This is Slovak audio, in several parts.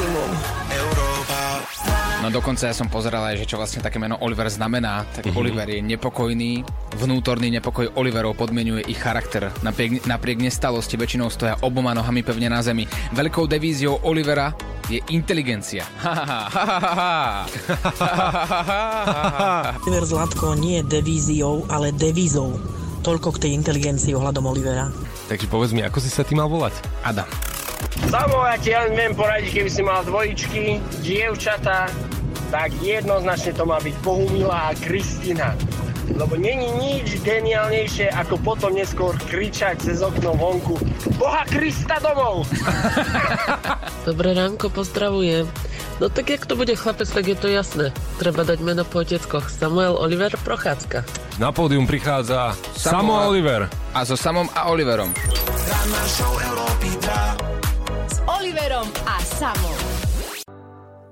maximum. No dokonca ja som pozeral aj, že čo vlastne také meno Oliver znamená. Tak mm-hmm. Oliver je nepokojný, vnútorný nepokoj Oliverov podmienuje ich charakter. Napriek, napriek nestalosti väčšinou stoja oboma nohami pevne na zemi. Veľkou devíziou Olivera je inteligencia. Oliver Zlatko nie je devíziou, ale devízou. Toľko k tej inteligencii ohľadom Olivera. Takže povedz mi, ako si sa ty mal volať? Adam. Samo, ja ti len viem poradiť, keby si mal dvojičky, dievčata, tak jednoznačne to má byť Bohumila a Kristina. Lebo není nič geniálnejšie, ako potom neskôr kričať cez okno vonku Boha Krista domov! Dobré ránko, pozdravujem. No tak jak to bude chlapec, tak je to jasné. Treba dať meno po oteckoch. Samuel Oliver Prochádzka. Na pódium prichádza Samo, Samo Oliver. A so Samom a Oliverom. S Oliverom a Samom.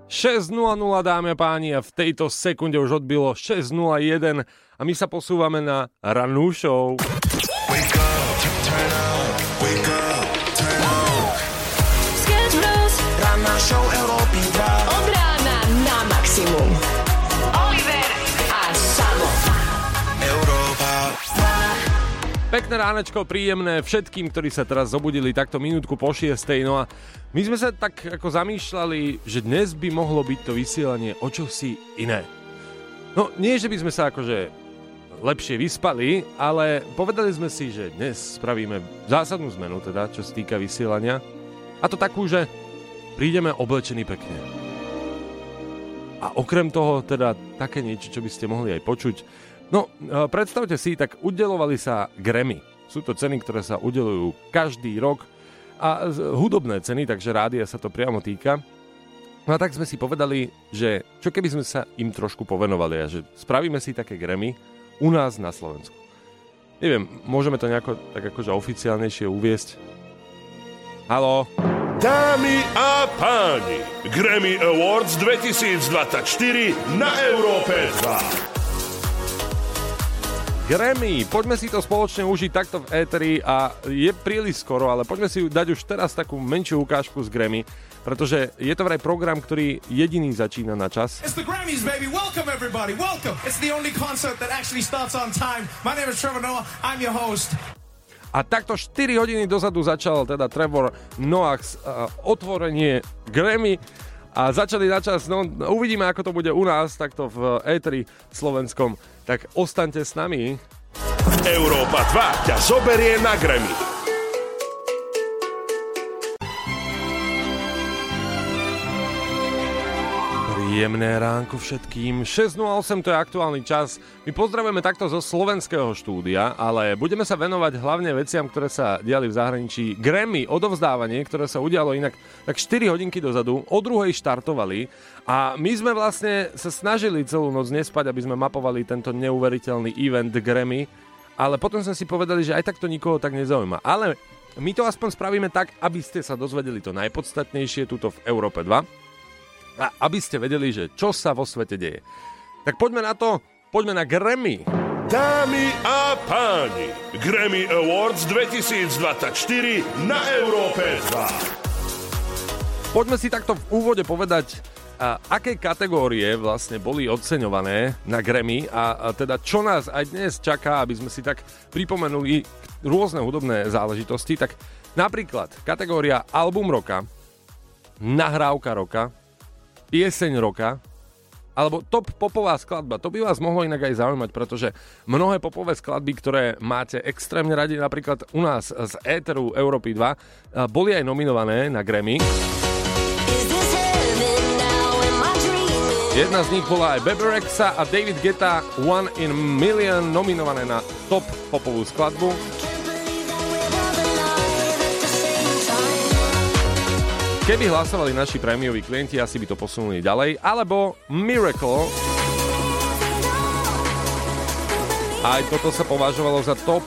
6.00 dámy a páni a v tejto sekunde už odbilo 6.01 a my sa posúvame na rannú show. Sketch Bros. Pekné ránečko, príjemné všetkým, ktorí sa teraz zobudili takto minútku po 6. No a my sme sa tak ako zamýšľali, že dnes by mohlo byť to vysielanie o čosi iné. No nie, že by sme sa akože lepšie vyspali, ale povedali sme si, že dnes spravíme zásadnú zmenu, teda čo sa týka vysielania. A to takú, že prídeme oblečení pekne. A okrem toho teda také niečo, čo by ste mohli aj počuť. No, e, predstavte si, tak udelovali sa Grammy. Sú to ceny, ktoré sa udelujú každý rok a hudobné ceny, takže rádia sa to priamo týka. No a tak sme si povedali, že čo keby sme sa im trošku povenovali a že spravíme si také Grammy u nás na Slovensku. Neviem, môžeme to nejako tak akože oficiálnejšie uviesť. Halo? Dámy a páni, Grammy Awards 2024 na Európe 2. Grammy, poďme si to spoločne užiť takto v éteri a je príliš skoro, ale poďme si dať už teraz takú menšiu ukážku z Grammy, pretože je to vraj program, ktorý jediný začína na čas. It's the Grammys, baby. Welcome, everybody. Welcome. It's the only concert that actually starts on time. My name is Trevor Noah. I'm your host. A takto 4 hodiny dozadu začal teda Trevor Noax uh, otvorenie Grammy a začali na čas, no uvidíme ako to bude u nás, takto v éteri slovenskom, tak ostaňte s nami. Európa 2 ťa zoberie na Grammy. Príjemné ránko všetkým. 6.08 to je aktuálny čas. My pozdravujeme takto zo slovenského štúdia, ale budeme sa venovať hlavne veciam, ktoré sa diali v zahraničí. Grammy, odovzdávanie, ktoré sa udialo inak tak 4 hodinky dozadu, o druhej štartovali a my sme vlastne sa snažili celú noc nespať, aby sme mapovali tento neuveriteľný event Grammy, ale potom sme si povedali, že aj tak to nikoho tak nezaujíma. Ale my to aspoň spravíme tak, aby ste sa dozvedeli to najpodstatnejšie tuto v Európe 2 a aby ste vedeli, že čo sa vo svete deje. Tak poďme na to, poďme na Grammy. Dámy a páni, Grammy Awards 2024 na Európe 2. Poďme si takto v úvode povedať, a aké kategórie vlastne boli oceňované na Grammy a, a teda čo nás aj dnes čaká, aby sme si tak pripomenuli rôzne hudobné záležitosti, tak napríklad kategória Album roka, Nahrávka roka, Pieseň roka, alebo top popová skladba. To by vás mohlo inak aj zaujímať, pretože mnohé popové skladby, ktoré máte extrémne radi, napríklad u nás z éteru Európy 2, boli aj nominované na Grammy. Jedna z nich bola aj Bebe a David Guetta One in Million nominované na top popovú skladbu. Keby hlasovali naši prémioví klienti, asi by to posunuli ďalej. Alebo Miracle. Aj toto sa považovalo za top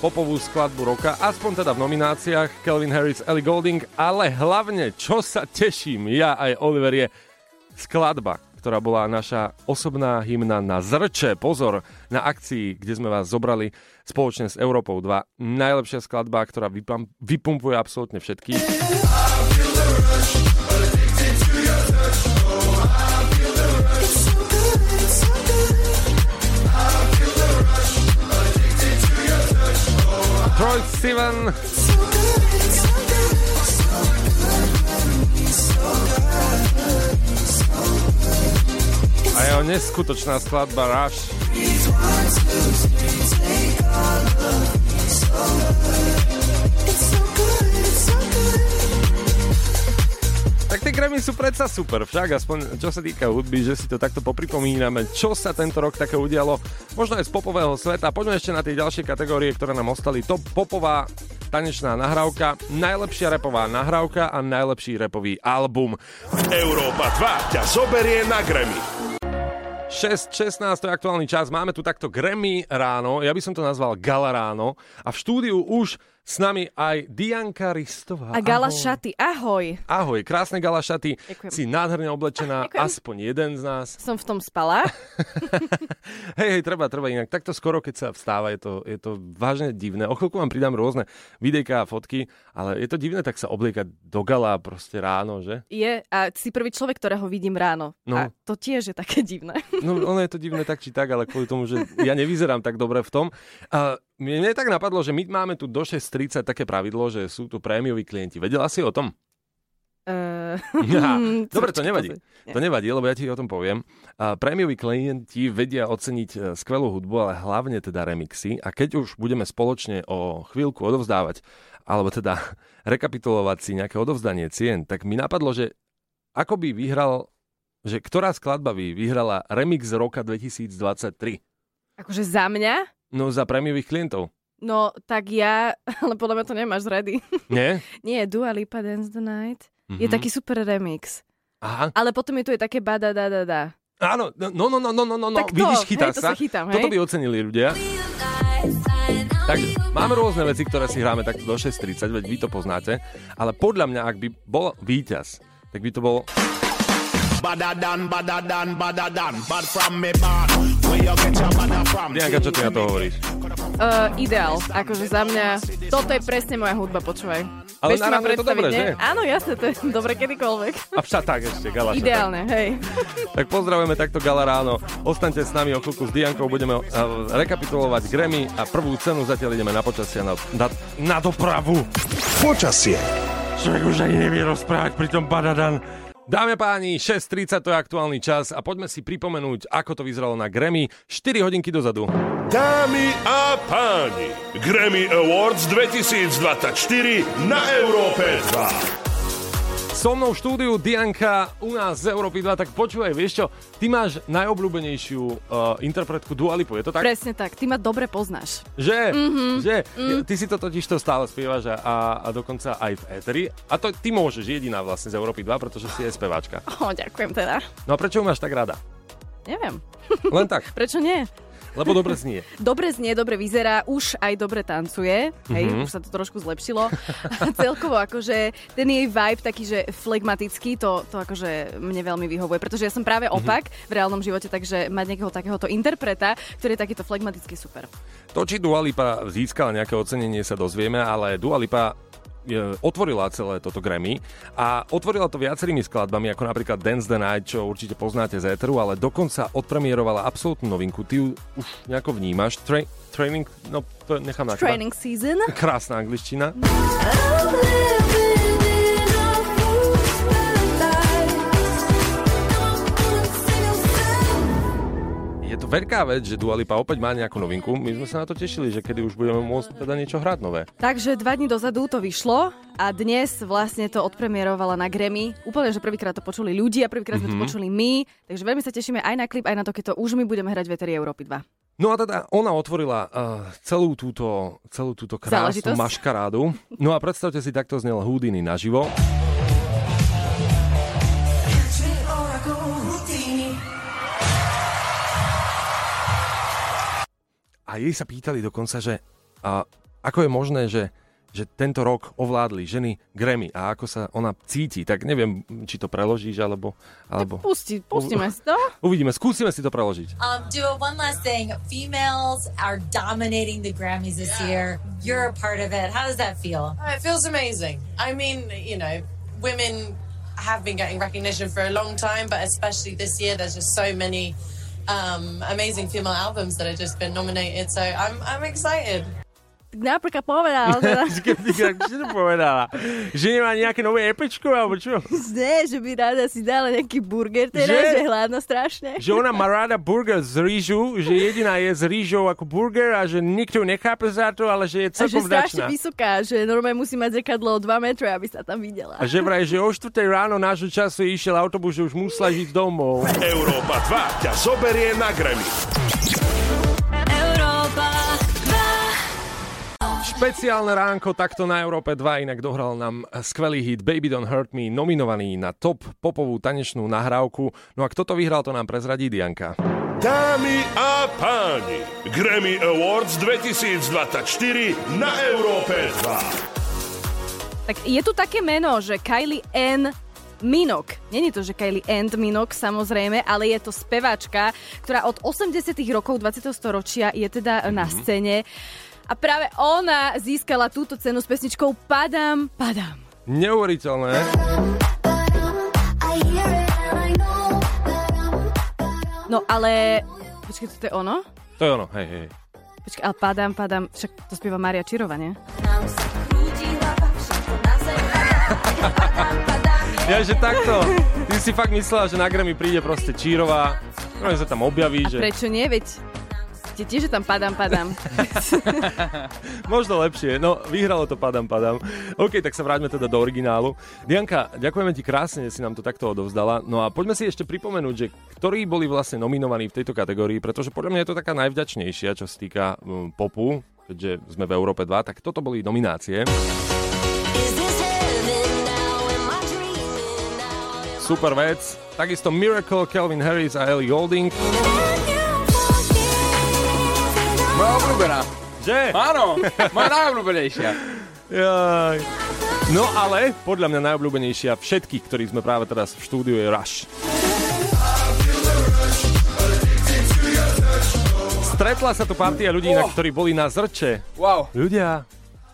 popovú skladbu roka, aspoň teda v nomináciách Kelvin Harris, Ellie Golding, ale hlavne, čo sa teším ja aj Oliver, je skladba, ktorá bola naša osobná hymna na zrče. Pozor, na akcii, kde sme vás zobrali spoločne s Európou 2. Najlepšia skladba, ktorá vypam- vypumpuje absolútne všetkých. Troy Sivan. A jeho neskutočná skladba Rush. Tak tie Grammy sú predsa super, však aspoň čo sa týka hudby, že si to takto popripomíname, čo sa tento rok také udialo, možno aj z popového sveta. Poďme ešte na tie ďalšie kategórie, ktoré nám ostali. Top popová tanečná nahrávka, najlepšia repová nahrávka a najlepší repový album. Európa 2 ťa zoberie na Grammy. 6.16 to je aktuálny čas, máme tu takto Grammy ráno, ja by som to nazval Gala ráno. A v štúdiu už s nami aj Dianka Ristová. A Gala Ahoj. Šaty, ahoj. Ahoj, krásne Gala Šaty, Ďakujem. si nádherne oblečená, Ďakujem. aspoň jeden z nás. Som v tom spala. Hej, hej, treba, treba inak. Takto skoro, keď sa vstáva, je to, je to vážne divné. O chvíľku vám pridám rôzne videjka a fotky, ale je to divné tak sa obliekať do gala proste ráno, že? Je a si prvý človek, ktorého vidím ráno. No. A to tiež je také divné. No ono je to divné tak či tak, ale kvôli tomu, že ja nevyzerám tak dobre v tom. A mne, tak napadlo, že my máme tu do 6.30 také pravidlo, že sú tu prémioví klienti. Vedela si o tom? Uh, Ja, dobre, to nevadí. To nevadí, lebo ja ti o tom poviem. A prémioví klienti vedia oceniť e, skvelú hudbu, ale hlavne teda remixy. A keď už budeme spoločne o chvíľku odovzdávať, alebo teda rekapitulovať si nejaké odovzdanie cien, tak mi napadlo, že ako by vyhral, že ktorá skladba by vyhrala remix roka 2023? Akože za mňa? No za prémiových klientov. No, tak ja, ale podľa mňa to nemáš ready. Nie? Nie, Dua Lipa Dance the Night. Je Mhm. taký super remix. Aha. Ale potom je tu aj také bada da da da. Áno, no, no, no, no, no, no, no. Tak to, vidíš, chytá hej, to sa chytám, hej. Toto by ocenili ľudia. Takže máme rôzne veci, ktoré si hráme takto do 6.30, veď vy to poznáte, ale podľa mňa, ak by bol víťaz, tak by to bol... Than, badder than, bad from me bad. Dianka, čo ty na to hovoríš? Uh, ideál, akože za mňa, toto je presne moja hudba, počúvaj. Ale si na ráno je to dobré, že? Áno, jasne, to je dobre kedykoľvek. A však tak ešte, Galaša. Ideálne, hej. Tak pozdravujeme takto Gala ráno. Ostaňte s nami o chvíľku s Diankou, budeme uh, rekapitulovať Grammy a prvú cenu zatiaľ ideme na počasie na, na, na dopravu. Počasie. Človek už ani nevie rozprávať pri tom badadan. Dámy a páni, 6.30 to je aktuálny čas a poďme si pripomenúť, ako to vyzeralo na Grammy 4 hodinky dozadu. Dámy a páni, Grammy Awards 2024 na Európe 2. So mnou v štúdiu Dianka u nás z Európy 2, tak počúvaj, vieš čo, ty máš najobľúbenejšiu uh, interpretku Dua Lipu, je to tak? Presne tak, ty ma dobre poznáš. Že? Mhm. Že? Mm. Ty si to totiž to stále spievaš a, a, a dokonca aj v Eteri. A to ty môžeš, jediná vlastne z Európy 2, pretože si je speváčka. O, ďakujem teda. No a prečo ju máš tak rada? Neviem. Len tak, Prečo nie? Lebo dobre znie. Dobre znie, dobre vyzerá, už aj dobre tancuje, hej, Mhm. už sa to trošku zlepšilo. A celkovo akože ten jej vibe taký, že flegmatický, to, to akože mne veľmi vyhovuje, pretože ja som práve Mhm. opak v reálnom živote, takže mať niekoho takéhoto interpreta, ktorý je takýto flegmatický, super. To, či Dua Lipa získala nejaké ocenenie, sa dozvieme, ale Dua Lipa otvorila celé toto Grammy a otvorila to viacerými skladbami, ako napríklad Dance the Night, čo určite poznáte z éteru, ale dokonca odpremierovala absolútnu novinku. Ty ju už nejako vnímaš. Tra- training, no to nechám na. Training season. Krásna angličtina. Je to veľká vec, že Dua Lipa opäť má nejakú novinku. My sme sa na to tešili, že kedy už budeme môcť teda niečo hrať nové. Takže dva dní dozadu to vyšlo a dnes vlastne to odpremierovala na Grammy. Úplne, že prvýkrát to počuli ľudia, prvýkrát sme to Mhm. počuli my, takže veľmi sa tešíme aj na klip, aj na to, keď to už my budeme hrať v Eteri Európy 2. No a teda ona otvorila uh, celú túto, celú túto krásnu maškarádu. No a predstavte si, takto znel Houdini naživo. A jej sa pýtali dokonca, že a, ako je možné, že, že tento rok ovládli ženy Grammy a ako sa ona cíti. Tak neviem, či to preložíš, alebo... alebo... Pusti, pustíme si to. Uvidíme, skúsime si to preložiť. Um, do one last thing. Females are dominating the Grammys this year. You're a part of it. How does that feel? Uh, It feels amazing. I mean, you know, women have been getting recognition for a long time, but especially this year, there's just so many um, amazing female albums that have just been nominated. So I'm I'm excited. Napríklad povedal. Teda. Čo to povedala? Že nemá nejaké nové epečko, alebo čo? Nie, že by rada si dala nejaký burger teraz, Že? že, hladno strašne. Že ona má rada burger z rýžu, že jediná je z rýžou ako burger a že nikto nechápe za to, ale že je A že celkom strašne vďačná. vysoká, že normálne musí mať zrkadlo o 2 metre, aby sa tam videla. A že vraj, že o 4 ráno nášho času išiel autobus, že už musela žiť domov. Európa 2 ťa zoberie na Grammy. Špeciálne ránko takto na Európe 2 inak dohral nám skvelý hit Baby Don't Hurt Me, nominovaný na top popovú tanečnú nahrávku. No a kto to vyhral, to nám prezradí Dianka. Dámy a páni, Grammy Awards 2024 na Európe 2. Tak je tu také meno, že Kylie N. Minok. Není to, že Kylie and Minok, samozrejme, ale je to speváčka, ktorá od 80 rokov 20. storočia je teda na scéne. A práve ona získala túto cenu s pesničkou Padam, padam. Neuveriteľné. No ale... Počkaj, to je ono? To je ono, hej, hej. Počkaj, ale padam, padam. Však to spieva Maria Čirová, nie? Ja, že takto. Ty si fakt myslela, že na Grammy príde proste Čírová, no sa tam objaví, A že... prečo nie? Veď tiež, že tam padam, padam. Možno lepšie. No, vyhralo to Padam Padam. OK, tak sa vráťme teda do originálu. Dianka, ďakujeme ti krásne, že si nám to takto odovzdala. No a poďme si ešte pripomenúť, že ktorí boli vlastne nominovaní v tejto kategórii, pretože podľa mňa je to taká najvďačnejšia, čo sa týka um, popu, keďže sme v Európe 2, tak toto boli nominácie. Super vec. Takisto Miracle, Calvin Harris a Ellie Golding. Moja obľúbená. Že? Áno, moja najobľúbenejšia. Jaj. No ale podľa mňa najobľúbenejšia všetkých, ktorí sme práve teraz v štúdiu je Rush. Stretla sa tu partia ľudí, na ktorí boli na zrče. Wow. Ľudia.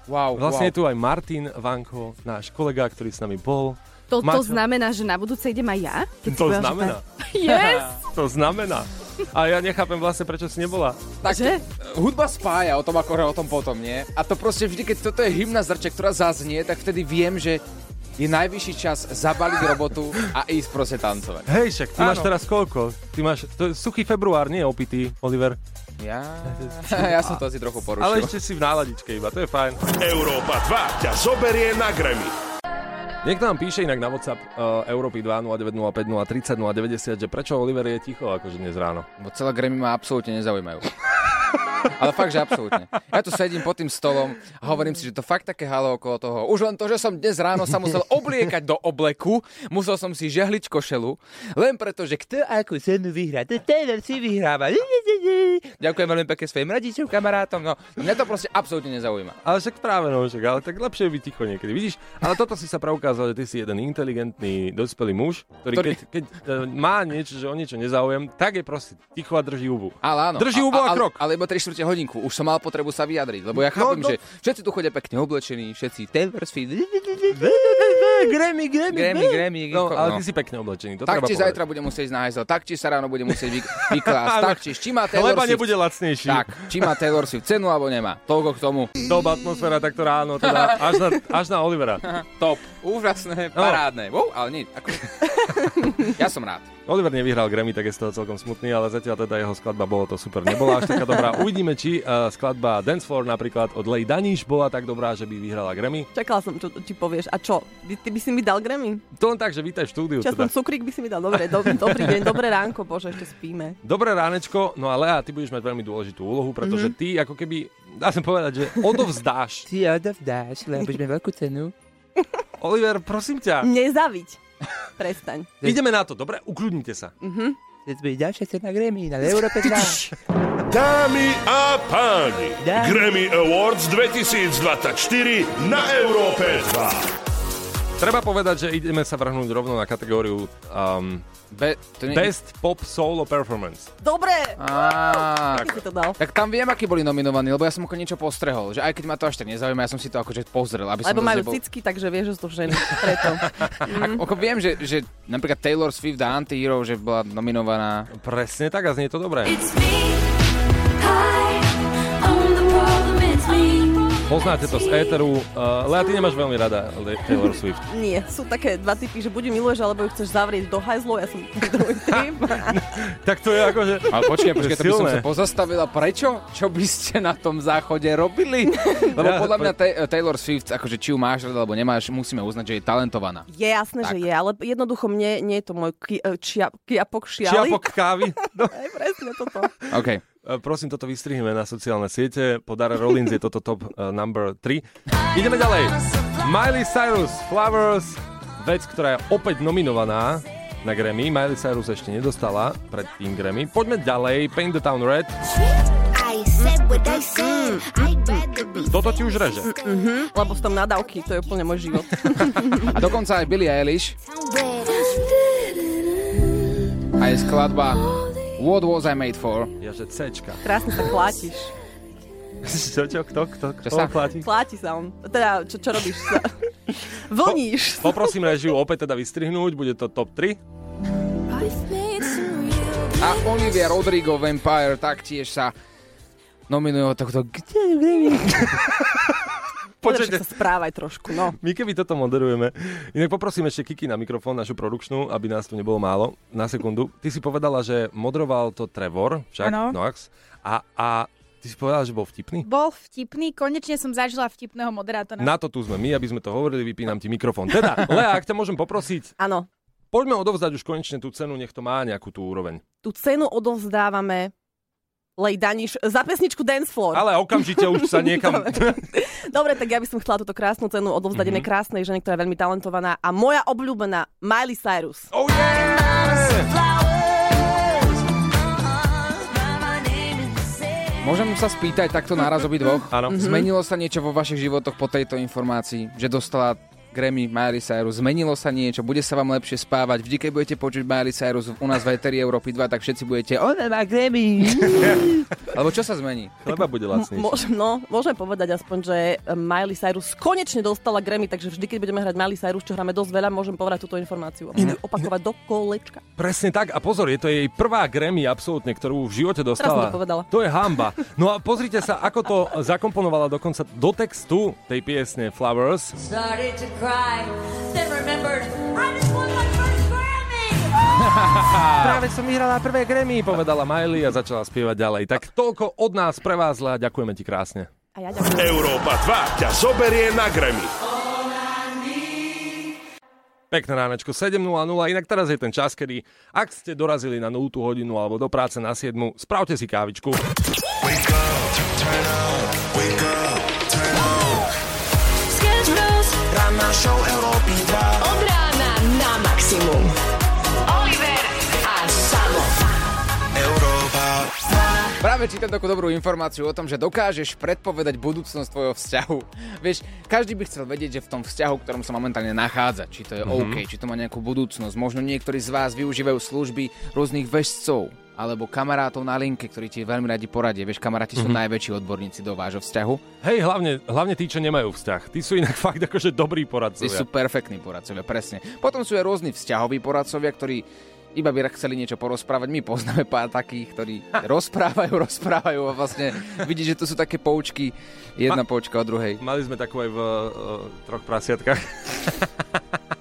Wow, Vlastne wow. je tu aj Martin Vanko, náš kolega, ktorý s nami bol. To, to znamená, že na budúce idem aj ja? Keď To znamená. Yes! To znamená. A ja nechápem vlastne, prečo si nebola. Tak že? hudba spája o tom ako o tom potom, nie? A to proste vždy, keď toto je hymna zrče, ktorá zaznie, tak vtedy viem, že je najvyšší čas zabaliť robotu a ísť proste tancovať. Hej, však ty máš Áno. teraz koľko? Ty máš, to je suchý február, nie opitý, Oliver. Ja, ja som to asi trochu porušil. Ale ešte si v náladičke iba, to je fajn. Európa 2 ťa zoberie na Grammy. Niekto nám píše inak na WhatsApp uh, Európy 2 0905 030 090, že prečo Oliver je ticho akože dnes ráno. Bo celé Grammy ma absolútne nezaujímajú. Ale fakt, že absolútne. Ja tu sedím pod tým stolom a hovorím si, že to fakt také halo okolo toho. Už len to, že som dnes ráno sa musel obliekať do obleku, musel som si žehliť košelu, len preto, že kto akú cenu vyhrá, to ten si vyhráva. Ďakujem veľmi pekne svojim rodičom, kamarátom, no mňa to proste absolútne nezaujíma. Ale však práve no, však, ale tak lepšie je byť ticho niekedy. Vidíš, ale toto si sa preukázal, že ty si jeden inteligentný, dospelý muž, ktorý, Ktorý- keď, keď uh, má niečo, že o niečo nezáujem, tak je proste ticho a drží hubu. Ale áno. Drží hubu a, ale, krok. Ale iba 3 čtvrte hodinku. Už som mal potrebu sa vyjadriť, lebo ja chápem, no. že všetci tu chodia pekne oblečení, všetci Taylor Swift, Grammy, Grammy, Grammy, Grammy. No, ale no. ty si pekne oblečený, to tak či zajtra bude musieť hajzel, tak či sa ráno bude musieť vy, vyklásť, tak či či má Taylor Swift, nebude lacnejší. tak, či má Taylor Swift cenu alebo nemá. Toľko k tomu. Doba atmosféra takto ráno, teda až na, až na Olivera. Top. Úžasné, No. parádne. Wow, ale nie, ako... ja som rád. Oliver nevyhral Grammy, tak je z toho celkom smutný, ale zatiaľ teda jeho skladba bolo to super. Nebola až taká dobrá. Uvidíme, či uh, skladba Dance Floor napríklad od Lej Daniš bola tak dobrá, že by vyhrala Grammy. Čakala som, čo ti povieš. A čo? Ty, ty by si mi dal Grammy? To len tak, že vítaj v štúdiu. Čo Teda. cukrík by si mi dal. Dobre, do, dobrý deň, dobré ránko, bože, ešte spíme. Dobré ránečko, no a Lea, ty budeš mať veľmi dôležitú úlohu, pretože Mhm. ty ako keby, dá sa povedať, že odovzdáš. Ty odovzdáš, lebo budeme veľkú cenu. Oliver, prosím ťa. Nezaviť. Prestaň. Ideme na to, dobre? Ukľudnite sa. Mhm. Bude ďalšia cena Grammy na Európe 2. Dámy a páni, Grammy Awards 2024 na Európe 2. Treba povedať, že ideme sa vrhnúť rovno na kategóriu um, Be, to nie... Best Pop Solo Performance. Dobre! Á, si to dal. tak tam viem, akí boli nominovaní, lebo ja som ako niečo postrehol, že aj keď ma to až tak nezaujíma, ja som si to akože pozrel. Aby Lebo som majú zase bol... cicky, takže vieš, že to ženy. Preto. Ako, ako viem, že, že napríklad Taylor Swift a Anti-Hero, že bola nominovaná. Presne tak a znie to dobré. Poznáte to z éteru. Uh, Lea, ty nemáš veľmi rada Taylor Swift. Nie, sú také dva typy, že buď ju miluješ, alebo ju chceš zavrieť do hajzlov, ja som druhý typ. Tak to je akože... Ale počkaj, počkaj, to by som sa pozastavila. Prečo? Čo by ste na tom záchode robili? Lebo Ja- podľa mňa Ta- Taylor Swift, akože či ju máš rada, alebo nemáš, musíme uznať, že je talentovaná. Je jasné, Tak. že je, ale jednoducho mne nie je to môj ki- eh, čia- kiapok šiali. Čiapok kávy. No. Aj presne toto. OK. Uh, Prosím, toto vystrihneme na sociálne siete. Po Dara Rollins je toto top uh, number 3. Ideme ďalej. Miley Cyrus, Flowers, vec, ktorá je opäť nominovaná na Grammy. Miley Cyrus ešte nedostala pred tým Grammy. Poďme ďalej. Paint the Town Red. Toto ti už reže. Mhm, lebo sú tam nadávky, to je úplne môj život. A dokonca aj Billie Eilish. A je skladba What Was I Made For? Ja, že Cčka. Krásne sa chlátiš. Čo, čo, kto, kto, kto Čo sa? platí? Chláti sa on. Teda, čo, čo robíš? Sa... Vlníš. Poprosím režiu opäť teda vystrihnúť, bude to top 3. A Olivia Rodrigo Vampire taktiež sa nominuje od tohto... Počkajte. sa správaj trošku, no. My keby toto moderujeme. Inak poprosím ešte Kiki na mikrofón, našu produkčnú, aby nás tu nebolo málo. Na sekundu. Ty si povedala, že moderoval to Trevor, však Áno. Noax. A, a ty si povedala, že bol vtipný? Bol vtipný, konečne som zažila vtipného moderátora. Na to tu sme my, aby sme to hovorili, vypínam ti mikrofón. Teda, Lea, ak ťa môžem poprosiť, Áno. poďme odovzdať už konečne tú cenu, nech to má nejakú tú úroveň. Tú cenu odovzdávame Lej Daniš za pesničku Dance Floor. Ale okamžite už sa niekam... Dobre, tak ja by som chcela túto krásnu cenu odovzdať mm-hmm. jednej krásnej žene, ktorá je veľmi talentovaná a moja obľúbená Miley Cyrus. Oh yeah! Môžem sa spýtať takto naraz obi dvoch? Áno. Mm-hmm. Zmenilo sa niečo vo vašich životoch po tejto informácii, že dostala Grammy Miley Cyrus? Zmenilo sa niečo? Bude sa vám lepšie spávať? Vždy, keď budete počuť Miley Cyrus u nás v Eteri Európy 2, tak všetci budete ona má Grammy. Alebo čo sa zmení? Chleba bude lacnejší. Môžem, no, môžeme povedať aspoň, že Miley Cyrus konečne dostala Grammy, takže vždy, keď budeme hrať Miley Cyrus, čo hráme dosť veľa, môžem povedať túto informáciu. Budem opakovať do kolečka. Presne tak. A pozor, je to jej prvá Grammy absolútne, ktorú v živote dostala. Teraz som to povedala. To je hamba. No a pozrite sa, ako to zakomponovala dokonca do textu tej piesne Flowers. Started to cry, then remembered I just won my first Grammy. Práve som vyhrala prvé Grammy, povedala Miley a začala spievať ďalej. Tak toľko od nás pre vás, Lea, ďakujeme ti krásne. A ja ďakujem. Európa 2 ťa zoberie na Grammy. Pekné ránečko, 7.00, inak teraz je ten čas, kedy ak ste dorazili na 0 hodinu alebo do práce na 7, spravte si kávičku. Ranná show Európy 2. Od rána na maximum. Oliver a Samo. Európa Práve čítam takú dobrú informáciu o tom, že dokážeš predpovedať budúcnosť tvojho vzťahu. Vieš, každý by chcel vedieť, že v tom vzťahu, v ktorom sa momentálne nachádza, či to je Mhm. OK, či to má nejakú budúcnosť. Možno niektorí z vás využívajú služby rôznych vežcov alebo kamarátov na linke, ktorí ti veľmi radi poradia. Vieš, kamaráti sú Mhm. najväčší odborníci do vášho vzťahu. Hej, hlavne, hlavne tí, čo nemajú vzťah. Tí sú inak fakt akože dobrí Tí poradcovia. sú perfektní poradcovia, presne. Potom sú aj rôzni vzťahoví poradcovia, ktorí iba by chceli niečo porozprávať. My poznáme pár takých, ktorí rozprávajú, rozprávajú a vlastne vidíš, že to sú také poučky, jedna poučka od druhej. Mali sme takú aj v uh, troch prasiatkách.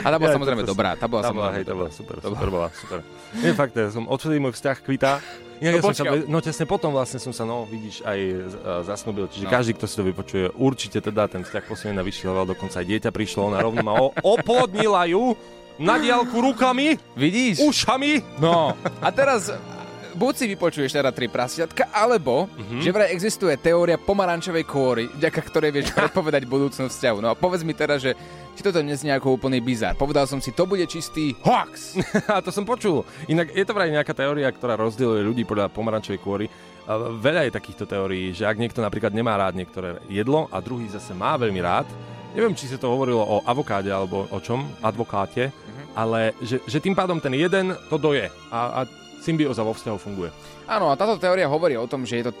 A tá bola Ja, samozrejme toto- dobrá, tá bola tá bola, hej, tá bola super, To super bola, super. Nie, fakt, ja som odvtedy môj vzťah kvitá. Inak No ja som sa, no tesne potom vlastne som sa, no vidíš, aj uh, zasnúbil. Čiže No. každý, kto si to vypočuje, určite teda ten vzťah posunie na vyšší level, dokonca aj dieťa prišlo, ona rovno ma o- oplodnila ju na diálku rukami, Vidíš? ušami. No, a teraz buď si vypočuješ teda tri prasiatka, alebo Mhm. že vraj existuje teória pomarančovej kôry, vďaka ktorej vieš predpovedať budúcnosť vzťahu. No a povedz mi teda, že či toto neznie ako úplný bizár. Povedal som si, to bude čistý hoax. A to som počul. Inak je to vraj nejaká teória, ktorá rozdieluje ľudí podľa pomarančovej kôry. Veľa je takýchto teórií, že ak niekto napríklad nemá rád niektoré jedlo a druhý zase má veľmi rád, neviem, či sa to hovorilo o avokáde alebo o čom, advokáte, Mhm. ale že, že tým pádom ten jeden to doje a, a symbióza vo vzťahu funguje. Áno, a táto teória hovorí o tom, že je to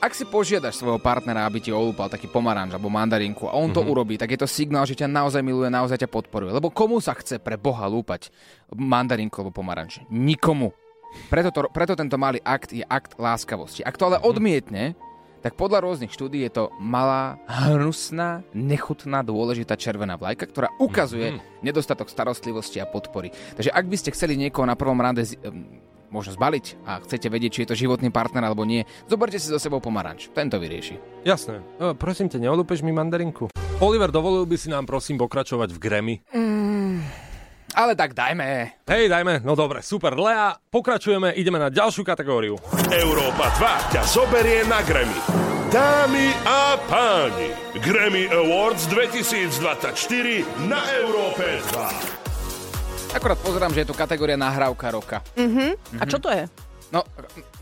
ak si požiadaš svojho partnera, aby ti olúpal taký pomaranč alebo mandarinku a on to Mhm. urobí, tak je to signál, že ťa naozaj miluje, naozaj ťa podporuje. Lebo komu sa chce pre Boha lúpať mandarinku alebo pomaranč? Nikomu. Preto, to, preto tento malý akt je akt láskavosti. Ak to ale odmietne, tak podľa rôznych štúdí je to malá, hnusná, nechutná, dôležitá červená vlajka, ktorá ukazuje nedostatok starostlivosti a podpory. Takže ak by ste chceli niekoho na prvom rande z, em, možno zbaliť a chcete vedieť, či je to životný partner alebo nie, zoberte si so sebou pomaranč. Ten to vyrieši. Jasné. E, prosím ťa, neolúpeš mi mandarinku? Oliver, dovolil by si nám prosím pokračovať v Grammy? Ale tak dajme. Hej, dajme. No dobre, super. Lea, pokračujeme, ideme na ďalšiu kategóriu. Európa 2 ťa zoberie na Grammy. Dámy a páni, Grammy Awards 2024 na Európe 2. Akorát pozerám, že je tu kategória nahrávka roka. Mhm. A čo to je? No,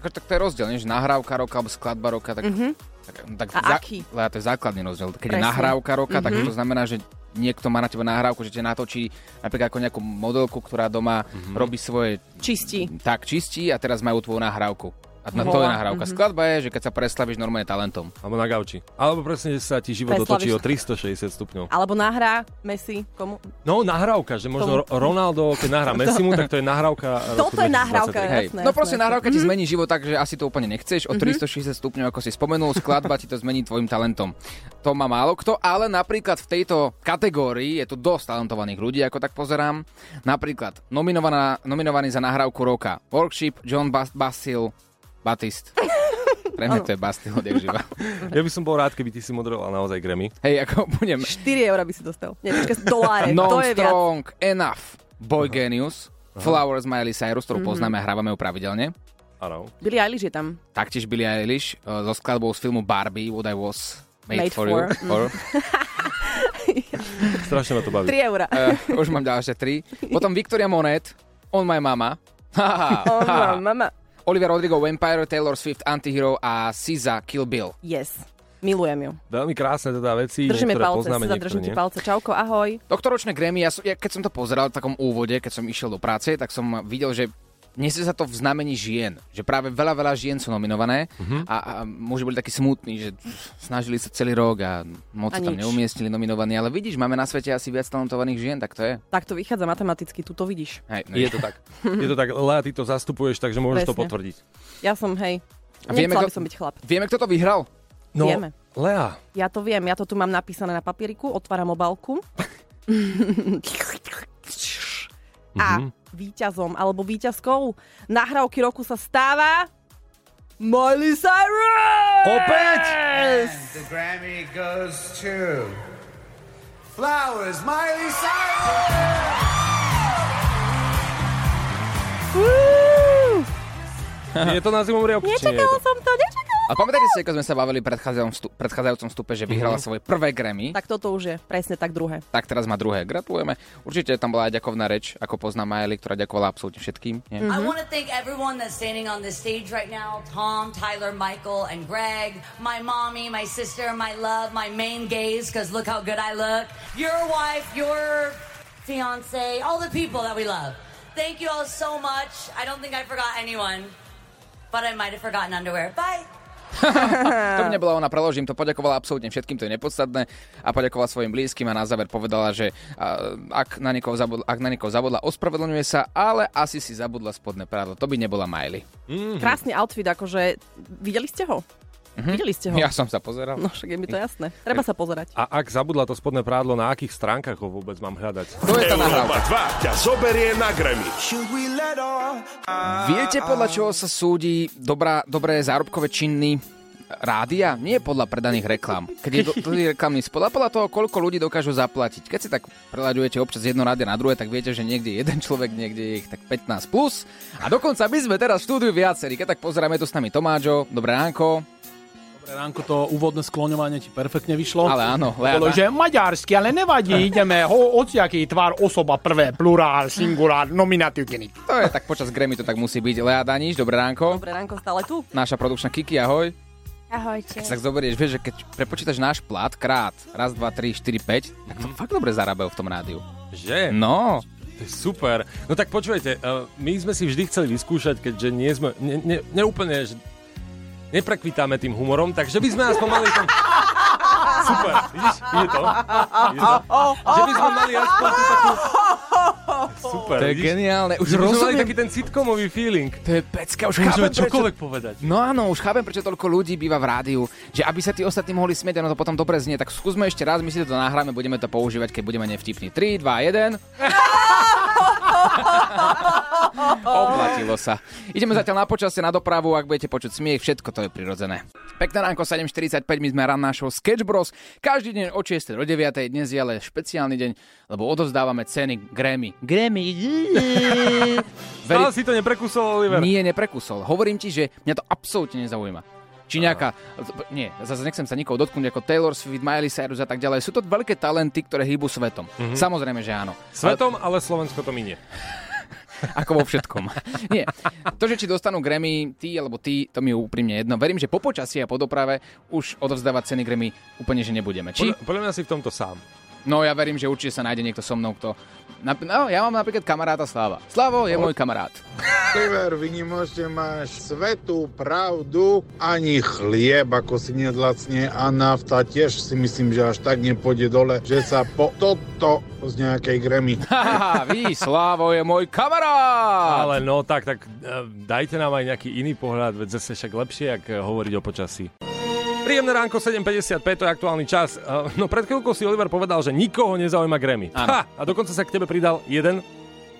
tak to je rozdiel, nie? že nahrávka roka alebo skladba roka, tak... Mhm. tak, tak A aký? Ale to je základný rozdiel. Keď je Presne. nahrávka roka, tak Mhm. to znamená, že niekto má na teba nahrávku, že ťa natočí napríklad ako nejakú modelku, ktorá doma robí svoje... Čistí. Tak, čistí a teraz majú tvoju nahrávku. A na to je nahrávka. Mhm. Skladba je, že keď sa preslavíš normálne talentom. Alebo na gauči. Alebo presne, že sa ti život otočí o 360 stupňov. Alebo nahrá Messi komu? No, nahrávka, že možno Ro- Ronaldo, keď nahrá Messimu, tak to je nahrávka Toto je nahrávka, 2023. Hej. jasné, no proste nahrávka ti Mhm. zmení život tak, že asi to úplne nechceš. O Mhm. 360 stupňov, ako si spomenul, skladba ti to zmení tvojim talentom. To má málo kto, ale napríklad v tejto kategórii je tu dosť talentovaných ľudí, ako tak pozerám. Napríklad nominovaná, nominovaný za nahrávku roka Workship John Bas- Basil Batist. Pre mňa to je Bastil odjak živa. Ja by som bol rád, keby ty si moderoval naozaj Grammy. Hej, ako budem... 4 eurá by si dostal. Nie, počkaj, doláre. Non to je viac. Strong Enough Boy Genius Flowers Miley Cyrus, ktorú Mhm. poznáme a hrávame ju pravidelne. Áno. Billie Eilish je tam. Taktiež Billie Eilish uh, so skladbou z filmu Barbie What I Was Made, Made for, for. You. For. Strašne ma to baví. 3 eurá. Uh, už mám ďalšie tri. Potom Victoria Monet, On My Mama. Oh, haha. mama. Olivia Rodrigo, Vampire, Taylor Swift, Antihero a SZA, Kill Bill. Yes. Milujem ju. Veľmi krásne teda veci, Držíme niektoré palce, poznáme, Siza, držím ti palce. Čauko, ahoj. Tohtoročné Grammy, ja, som, ja keď som to pozeral v takom úvode, keď som išiel do práce, tak som videl, že nesie sa to v znamení žien. Že práve veľa, veľa žien sú nominované Mhm. a, a muži boli takí smutní, že snažili sa celý rok a moc A sa tam nič. neumiestnili nominovaní. Ale vidíš, máme na svete asi viac talentovaných žien, tak to je. Tak to vychádza matematicky, tu to vidíš. Hej, no Je to tak. Je to tak, Lea, ty to zastupuješ, takže môžeš to Presne. potvrdiť. Ja som, hej, A vieme, kto- by som byť chlap. Vieme, kto to vyhral? No, Vieme. Lea, Ja to viem, ja to tu mám napísané na papieriku, otváram obálku. A Víťazom alebo víťazkou nahrávky roku sa stáva Miley Cyrus! Opäť? The Grammy goes to Flowers, Miley Cyrus. je to na zimom riavku, Nečakala to? som to, nečakala. A pamätáte si, ako sme sa bavili v predchádzajúcom, vstup, predchádzajúcom vstupe, že vyhrala Mhm. svoje prvé Grammy? Tak toto už je presne tak druhé. Tak teraz má druhé. Gratulujeme. Určite tam bola aj ďakovná reč, ako pozná Miley, ktorá ďakovala absolútne všetkým. Nie? I want to thank everyone that's standing on this stage right now Tom, Tyler, Michael, and Greg, my mommy, my sister, my love, my main gaze, because look how good I look, your wife, your fiance, all the people that we love. Thank you all so much. I don't think I forgot anyone, but I might have forgotten underwear. Bye. To by nebola ona, preložím to, poďakovala absolútne všetkým, to je nepodstatné a poďakovala svojim blízkym a na záver povedala, že ak, na niekoho zabudla, ak na niekoho zabudla, ospravedlňuje sa, ale asi si zabudla spodné prádlo. To by nebola Miley. Mhm. Krásny outfit, akože videli ste ho? Mhm. Videli ste ho? Ja som sa pozeral. No však je mi to jasné. Treba sa pozerať. A ak zabudla to spodné prádlo, na akých stránkach ho vôbec mám hľadať? To je tá nahrávka. 2 ťa zoberie na Grammy. Viete, podľa čoho sa súdi dobrá, dobré zárobkové činný rádia? Nie podľa predaných reklám. Keď je do- dlhý reklamný spot, podľa toho, koľko ľudí dokážu zaplatiť. Keď si tak preľaďujete občas jedno rádia na druhé, tak viete, že niekde je jeden človek, niekde je ich tak 15 plus. A dokonca my sme teraz v štúdiu viacerí. Keď tak pozeráme, tu s nami Tomáčo. Dobré ránko. Ránko, to úvodné skloňovanie ti perfektne vyšlo. Ale áno, Bolo, že maďarsky, ale nevadí, ideme ho, hociaký tvar, osoba, prvé, plurál, singulár, nominatív, genitív. To je tak počas Grammy to tak musí byť. Lea Daníš, dobré ránko. Dobré ránko, stále tu. Naša produkčná Kiki, ahoj. Ahojte. Keď sa tak zoberieš, vieš, že keď prepočítaš náš plat krát, raz, dva, tri, štyri, päť, tak to fakt dobre zarábajú v tom rádiu. Že? No. To je super. No tak počujete, uh, my sme si vždy chceli vyskúšať, keďže nie sme, ne, ne, neúplne, že neprekvitáme tým humorom, takže by sme aspoň mali ten... Super, vidíš, ide to? Ide to? Že by sme mali aspoň tú takú... Super, To je vidíš? geniálne, už Že by sme mali rozumiem. taký ten sitcomový feeling. To je pecka, už Môžeme chápem, čokoľvek prečo... povedať. No áno, už chápem, prečo toľko ľudí býva v rádiu, že aby sa tí ostatní mohli smieť, ono to potom dobre znie, tak skúsme ešte raz, my si to nahráme, budeme to používať, keď budeme nevtipní. 3, 2, 1. Oplatilo sa. Ideme zatiaľ na počasie, na dopravu, ak budete počuť smiech, všetko to je prirodzené. Pekné ránko 7.45, my sme ran našou Sketch Bros. Každý deň od 6. do 9. Dnes je ale špeciálny deň, lebo odovzdávame ceny Grammy. Grammy. Stále si to neprekusol, Oliver. Nie, neprekusol. Hovorím ti, že mňa to absolútne nezaujíma. Či nejaká, nie, zase nechcem sa nikoho dotknúť ako Taylor Swift, Miley Cyrus a tak ďalej. Sú to veľké talenty, ktoré hýbu svetom. Mhm. Samozrejme, že áno. Svetom, ale Slovensko to minie. Ako vo všetkom. Nie. To, že či dostanú Grammy tí alebo ty, to mi je úprimne jedno. Verím, že po počasí a po doprave už odovzdávať ceny Grammy úplne, že nebudeme. Či? Podľa, podľa mňa si v tomto sám. No ja verím, že určite sa nájde niekto so mnou, kto... Nap- No, ja mám napríklad kamaráta Slava. Slavo je môj kamarát. Oliver, vynimočne máš svetú pravdu, ani chlieb, ako si nedlacne a nafta tiež si myslím, že až tak nepôjde dole, že sa po toto z nejakej gremy. Haha, vidíš, Slavo je môj kamarát! Ale no tak, tak eh, dajte nám aj nejaký iný pohľad, veď zase však lepšie, jak eh, hovoriť o počasí. Príjemné ránko 7.55, to je aktuálny čas. Eh, No pred chvíľkou si Oliver povedal, že nikoho nezaujíma Grammy. Áno. Ha, a dokonca sa k tebe pridal jeden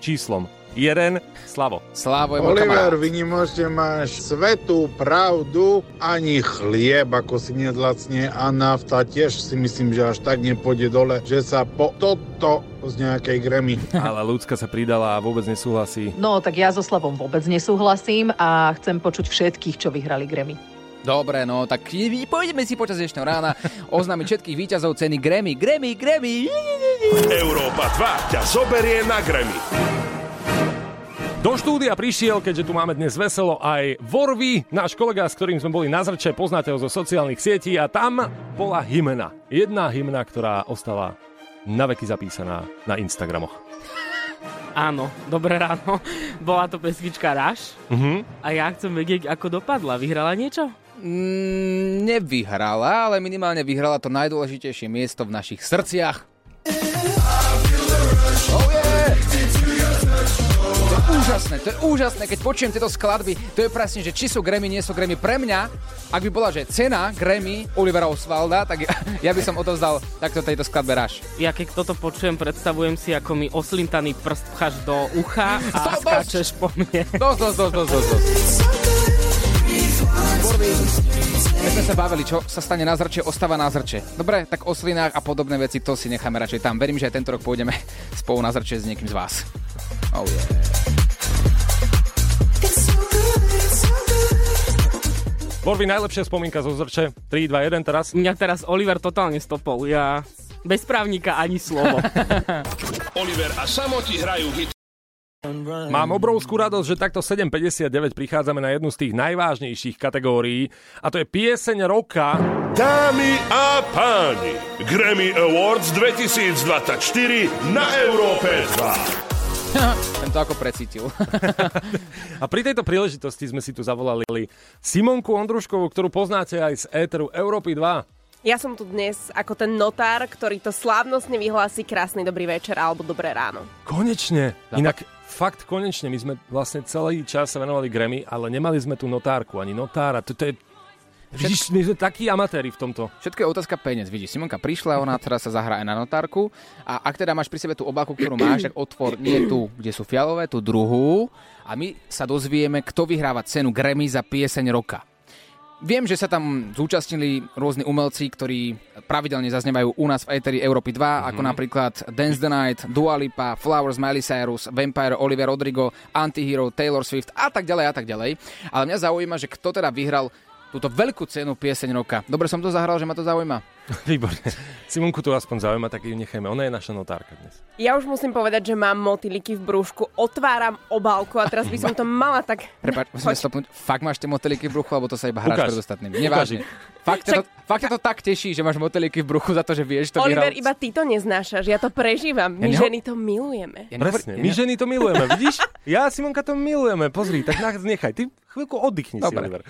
číslom. Jeden Slavo. Slavo je Oliver, vynimočne máš svetú pravdu, ani chlieb, ako si nedlacne a nafta tiež si myslím, že až tak nepôjde dole, že sa po toto z nejakej gremy. Ale ľudská sa pridala a vôbec nesúhlasí. No, tak ja so Slavom vôbec nesúhlasím a chcem počuť všetkých, čo vyhrali Grammy. Dobre, no, tak poďme si počas dnešného rána oznámiť všetkých víťazov ceny Grammy. Grammy, Grammy! Európa 2 ťa zoberie na Grammy. Do štúdia prišiel, keďže tu máme dnes veselo, aj Vorvy, náš kolega, s ktorým sme boli na zrče, poznáte ho zo sociálnych sietí a tam bola hymna. Jedna hymna, ktorá ostala na veky zapísaná na Instagramoch. Áno, dobré ráno. Bola to pesnička Rush Mhm. a ja chcem vedieť, ako dopadla. Vyhrala niečo? Mm, nevyhrala, ale minimálne vyhrala to najdôležitejšie miesto v našich srdciach. Oh yeah! To je úžasné, to je úžasné, keď počujem tieto skladby, to je presne, že či sú Grammy, nie sú Grammy. Pre mňa, ak by bola, že cena Grammy Olivera Osvalda, tak ja, by som odovzdal takto tejto skladbe Rush. Ja keď toto počujem, predstavujem si, ako mi oslintaný prst pcháš do ucha a Stop, skáčeš po mne. Dosť, dosť, dosť, dosť, dosť. My sme sa bavili, čo sa stane na zrče, ostáva na zrče. Dobre, tak o slinách a podobné veci, to si necháme radšej tam. Verím, že aj tento rok pôjdeme spolu na zrče s niekým z vás. Oh yeah. Vorvy, najlepšia spomienka zo zrče. 3, 2, 1 teraz. Mňa teraz Oliver totálne stopol. Ja bez právnika ani slovo. Oliver a Samoti hrajú hit. Mám obrovskú radosť, že takto 7.59 prichádzame na jednu z tých najvážnejších kategórií a to je pieseň roka. Dámy a páni, Grammy Awards 2024 na Európe 2. Ten to ako precítil. A pri tejto príležitosti sme si tu zavolali Simonku Ondruškovú, ktorú poznáte aj z éteru Európy 2. Ja som tu dnes ako ten notár, ktorý to slávnostne vyhlási krásny dobrý večer alebo dobré ráno. Konečne. Inak fakt konečne, my sme vlastne celý čas sa venovali Grammy, ale nemali sme tu notárku, ani notára. To, to je... Vidíš, my sme takí amatéri v tomto. Všetko je otázka peniaz. Vidíš, Simonka prišla, ona teraz sa zahrá aj na notárku a ak teda máš pri sebe tú obálku, ktorú máš, tak otvor nie tú, kde sú fialové, tú druhú a my sa dozvieme, kto vyhráva cenu Grammy za pieseň roka. Viem, že sa tam zúčastnili rôzni umelci, ktorí pravidelne zaznievajú u nás v Eteri Európy 2, mm-hmm. ako napríklad Dance the Night, Dua Lipa, Flowers, Miley Cyrus, Vampire, Oliver Rodrigo, Antihero, Taylor Swift a tak ďalej a tak ďalej. Ale mňa zaujíma, že kto teda vyhral túto veľkú cenu pieseň roka. Dobre som to zahral, že ma to zaujíma. Výborne. Simonku to aspoň zaujíma, tak ju nechajme. Ona je naša notárka dnes. Ja už musím povedať, že mám motýliky v brúšku, otváram obálku a teraz by som to mala tak... Prepač, musíme stopnúť. Fakt máš tie motýliky v bruchu, alebo to sa iba hráš Ukáž. pred ostatnými? Nevážne. Fakt ťa, to, fakt to tak teší, že máš motýliky v bruchu za to, že vieš to Oliver, vyhral. iba ty to neznášaš, ja to prežívam. My Ja neho- ženy to milujeme. Ja nehovorím- Presne, ja my ženy to milujeme, vidíš? Ja a Simonka to milujeme, pozri, tak nás nechaj. Ty chvíľku oddychni si, Dobre. Oliver.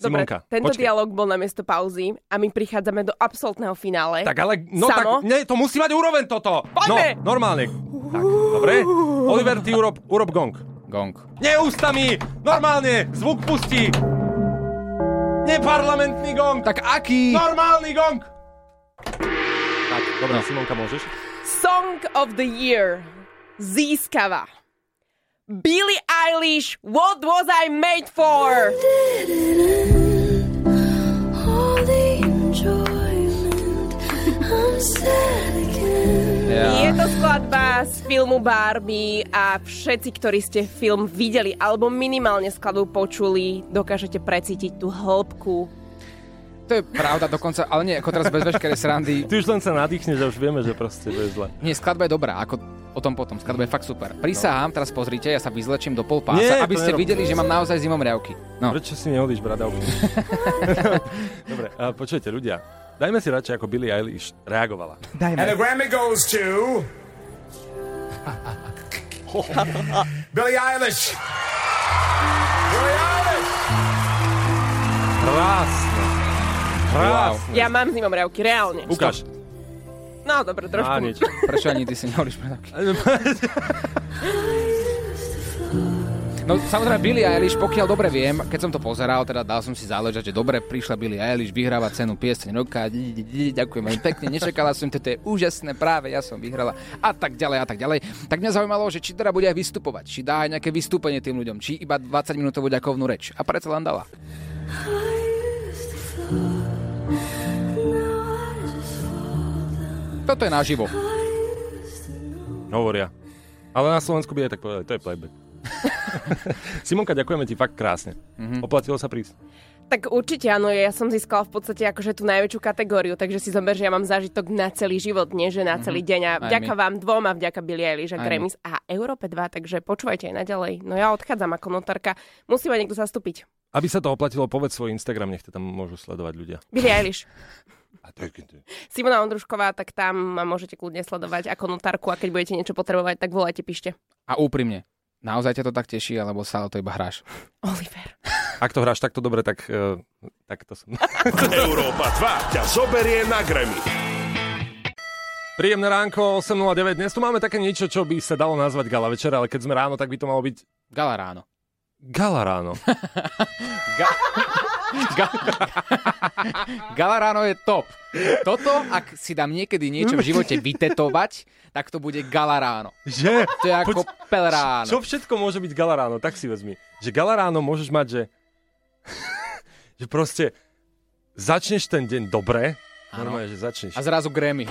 Dobre, Simonka, tento počkaj. dialog bol na miesto pauzy a my prichádzame do absolútneho finále. Tak ale, no Samo? tak, nie, to musí mať úroveň toto. Poďme! No, normálne. Tak, dobre. Oliver, ty urob, urob gong. Gong. Nie ústami, normálne, zvuk pustí. Neparlamentný gong. Tak aký? Normálny gong. Tak, dobre, Simonka, môžeš? Song of the Year získava Billie Eilish What Was I Made For? Je to skladba z filmu Barbie a všetci, ktorí ste film videli alebo minimálne skladbu počuli, dokážete precítiť tú hĺbku. To je pravda dokonca, ale nie, ako teraz bez veškerej srandy. Ty už len sa nadýchneš a už vieme, že proste to je zle. Nie, skladba je dobrá, ako o tom potom. Skladba je fakt super. Prisahám, teraz pozrite, ja sa vyzlečím do pol pása, Nie, aby ste nerob. videli, že mám naozaj zimom riavky. No. Prečo si nehodíš bradavku? Dobre, a počujete ľudia, dajme si radšej, ako Billie Eilish reagovala. And the Grammy goes to Billie Eilish. Billie Eilish. Krásne. Krásne. Ja mám zimomriavky, reálne. Ukáž. No, dobre, trošku. Á, nič. Prečo ani ty si nehovoríš? No samozrejme Billie Eilish, pokiaľ dobre viem, keď som to pozeral, teda dal som si záležať, že dobre prišla Billie Eilish, vyhráva cenu pieseň roka, ďakujem veľmi pekne, nečakala som, toto je úžasné, práve ja som vyhrala a tak ďalej a tak ďalej. Tak mňa zaujímalo, že či teda bude aj vystupovať, či dá aj nejaké vystúpenie tým ľuďom, či iba 20 minútovú ďakovnú reč. A predsa len dala. Toto je naživo. Hovoria. Ale na Slovensku by aj tak povedali, to je playback. Simonka, ďakujeme ti fakt krásne. Mm-hmm. Oplatilo sa prísť. Tak určite áno, ja som získala v podstate akože tú najväčšiu kategóriu, takže si zober, že ja mám zážitok na celý život, nie že na celý deň. A Aj vďaka my. vám dvom a vďaka Billie Eilish a. Grammys a Európe 2, takže počúvajte aj naďalej. No ja odchádzam ako notárka, musí ma niekto zastúpiť. Aby sa to oplatilo, povedz svoj Instagram, nech to tam môžu sledovať ľudia. Billie Eilish. A to je... Simona Ondrušková, tak tam ma môžete kľudne sledovať ako notárku a keď budete niečo potrebovať, tak volajte, píšte. A úprimne, naozaj ťa to tak teší, alebo stále to iba hráš? Oliver. Ak to hráš takto dobre, tak, uh, tak to som. Európa 2 ťa zoberie na Grammy. Príjemné ránko, 8.09. Dnes tu máme také niečo, čo by sa dalo nazvať gala večer, ale keď sme ráno, tak by to malo byť... Gala ráno. Gala ráno. Ga- Ga- Gala ráno je top. Toto, ak si dám niekedy niečo v živote vytetovať, tak to bude gala ráno. Že? To je ako pel ráno. Čo všetko môže byť gala ráno? Tak si vezmi. Že gala ráno môžeš mať, že... že proste začneš ten deň dobre, Normálne, že začneš. A zrazu Grammy.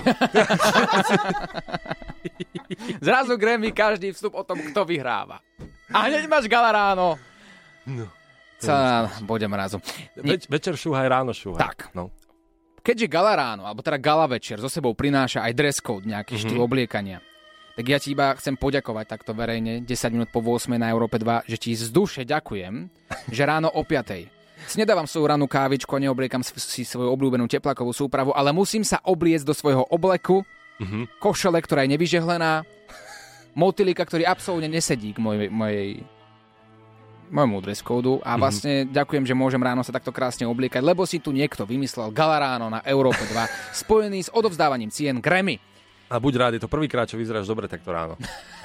zrazu Grammy, každý vstup o tom, kto vyhráva. A hneď máš gala ráno. No. Sa bude mrazu. Več, večer šúhaj, ráno šúhaj. Tak. No. Keďže gala ráno, alebo teda gala večer, so sebou prináša aj dress code, nejaký Mhm. štýl obliekania, tak ja ti iba chcem poďakovať takto verejne, 10 minút po 8 na Európe 2, že ti z duše ďakujem, že ráno o 5 si nedávam svoju ranú kávičku a neobliekam si svoju obľúbenú teplakovú súpravu, ale musím sa obliecť do svojho obleku, Mhm. košele, ktorá je nevyžehlená, motylika, ktorý absolútne nesedí k mojej, mojej môjmu dress códu a Mhm. vlastne ďakujem, že môžem ráno sa takto krásne obliekať, lebo si tu niekto vymyslel Gala ráno na Európe 2 spojený s odovzdávaním cien Grammy. A buď rád, je to prvýkrát, čo vyzeráš dobre takto ráno.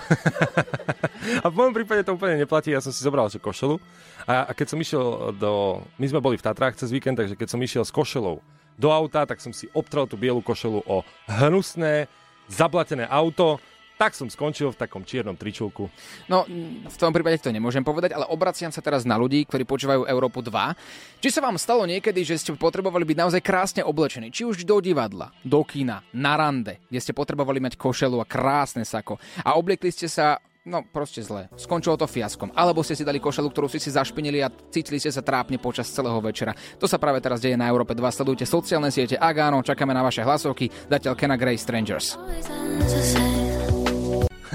a v mojom prípade to úplne neplatí, ja som si zobral že košelu a, a keď som išiel do... My sme boli v Tatrách cez víkend, takže keď som išiel s košelou do auta, tak som si obtrel tú bielu košelu o hnusné, zablatené auto, tak som skončil v takom čiernom tričulku. No, v tom prípade to nemôžem povedať, ale obraciam sa teraz na ľudí, ktorí počúvajú Európu 2. Či sa vám stalo niekedy, že ste potrebovali byť naozaj krásne oblečení, či už do divadla, do kína, na rande, kde ste potrebovali mať košelu a krásne sako a obliekli ste sa No, proste zle. Skončilo to fiaskom. Alebo ste si dali košelu, ktorú ste si zašpinili a cítili ste sa trápne počas celého večera. To sa práve teraz deje na Európe 2. Sledujte sociálne siete. Ak áno, čakáme na vaše hlasovky. Zatiaľ Kena Grey Strangers.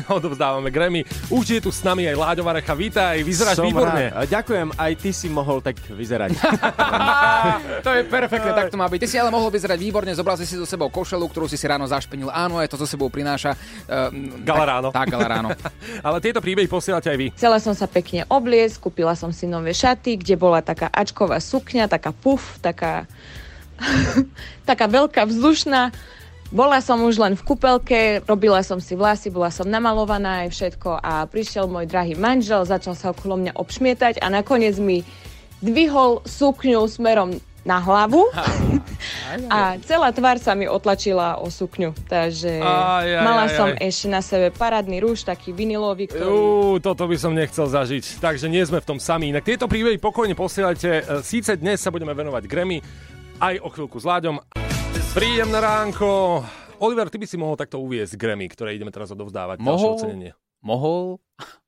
Odovzdávame Grammy. Už je tu s nami aj Láďo Varecha. Vítaj, vyzeráš Som výborne. rád. A Ďakujem, aj ty si mohol tak vyzerať. to je perfektné, tak to má byť. Ty si ale mohol vyzerať výborne, zobral si si so sebou košelu, ktorú si si ráno zašpinil. Áno, aj to so sebou prináša. Uh, Gala ráno. Tak, tak, gala ráno. Ale tieto príbehy posielate aj vy. Chcela som sa pekne obliecť, kúpila som si nové šaty, kde bola taká ačková sukňa, taká puf, taká, taká veľká vzdušná. Bola som už len v kúpelke, robila som si vlasy, bola som namalovaná aj všetko a prišiel môj drahý manžel, začal sa okolo mňa obšmietať a nakoniec mi dvihol sukňu smerom na hlavu a celá tvár sa mi otlačila o sukňu. Takže Aj, aj, mala aj, som aj. ešte na sebe parádny rúž, taký vinilový, ktorý... Ú, toto by som nechcel zažiť, takže nie sme v tom sami. Inak tieto príbehy pokojne posielajte. E, Síce dnes sa budeme venovať Grammy, aj o chvíľku s Láďom. Príjemné ránko. Oliver, ty by si mohol takto uviezť Grammy, ktoré ideme teraz odovzdávať. Mohol, ocenenie. mohol,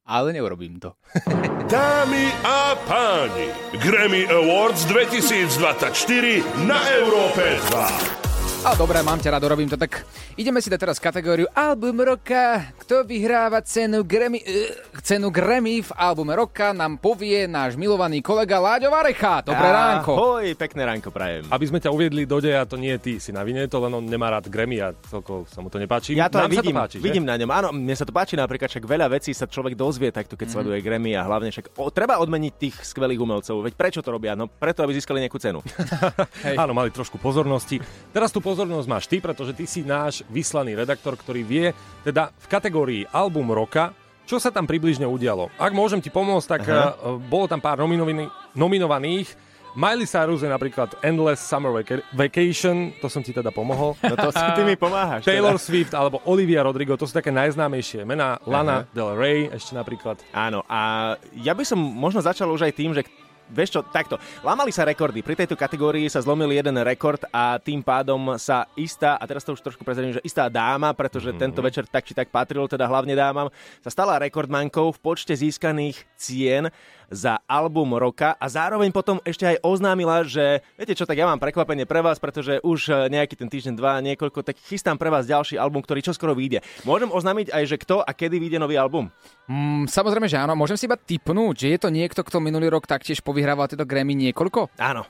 ale neurobím to. Dámy a páni, Grammy Awards 2024 na Európe 2. Ale dobré, mám ťa rád, robím to. Tak ideme si dať teraz kategóriu Album roka. Kto vyhráva cenu Grammy, uh, cenu Grammy v albume roka nám povie náš milovaný kolega Láďo Varecha. Dobré ránko. Ahoj, pekné ránko prajem. Aby sme ťa uviedli do deja, to nie ty si na vine, to len on nemá rád Grammy a celkovo sa mu to nepáči. Ja to Nám vidím, sa to páči, že? vidím na ňom. Áno, mne sa to páči napríklad, však veľa vecí sa človek dozvie takto, keď Mhm. sleduje Grammy a hlavne však o, treba odmeniť tých skvelých umelcov. Veď prečo to robia? No preto, aby získali nejakú cenu. Áno, mali trošku pozornosti. Teraz tú pozornosť máš ty, pretože ty si náš vyslaný redaktor, ktorý vie, teda v kategórii album roka, čo sa tam približne udialo. Ak môžem ti pomôcť, tak Aha. uh, bolo tam pár nominovaný, nominovaných. Miley Cyrus je napríklad Endless Summer Vaca- Vacation, to som ti teda pomohol. No to si ty mi pomáhaš. Taylor teda. Swift alebo Olivia Rodrigo, to sú také najznámejšie mená. Lana Aha. Del Rey ešte napríklad. Áno, a ja by som možno začal už aj tým, že Vieš čo, takto, lámali sa rekordy. Pri tejto kategórii sa zlomil jeden rekord a tým pádom sa istá, a teraz to už trošku prezradím, že istá dáma, pretože mm-hmm. tento večer tak či tak patril teda hlavne dámam, sa stala rekordmankou v počte získaných cien za album roka a zároveň potom ešte aj oznámila, že viete čo, tak ja mám prekvapenie pre vás, pretože už e, nejaký ten týždeň, dva, niekoľko, tak chystám pre vás ďalší album, ktorý čoskoro vyjde. Môžem oznámiť aj, že kto a kedy vyjde nový album? Mm, samozrejme, že áno. Môžem si iba tipnúť, že je to niekto, kto minulý rok taktiež povyhrával tieto Grammy niekoľko? Áno.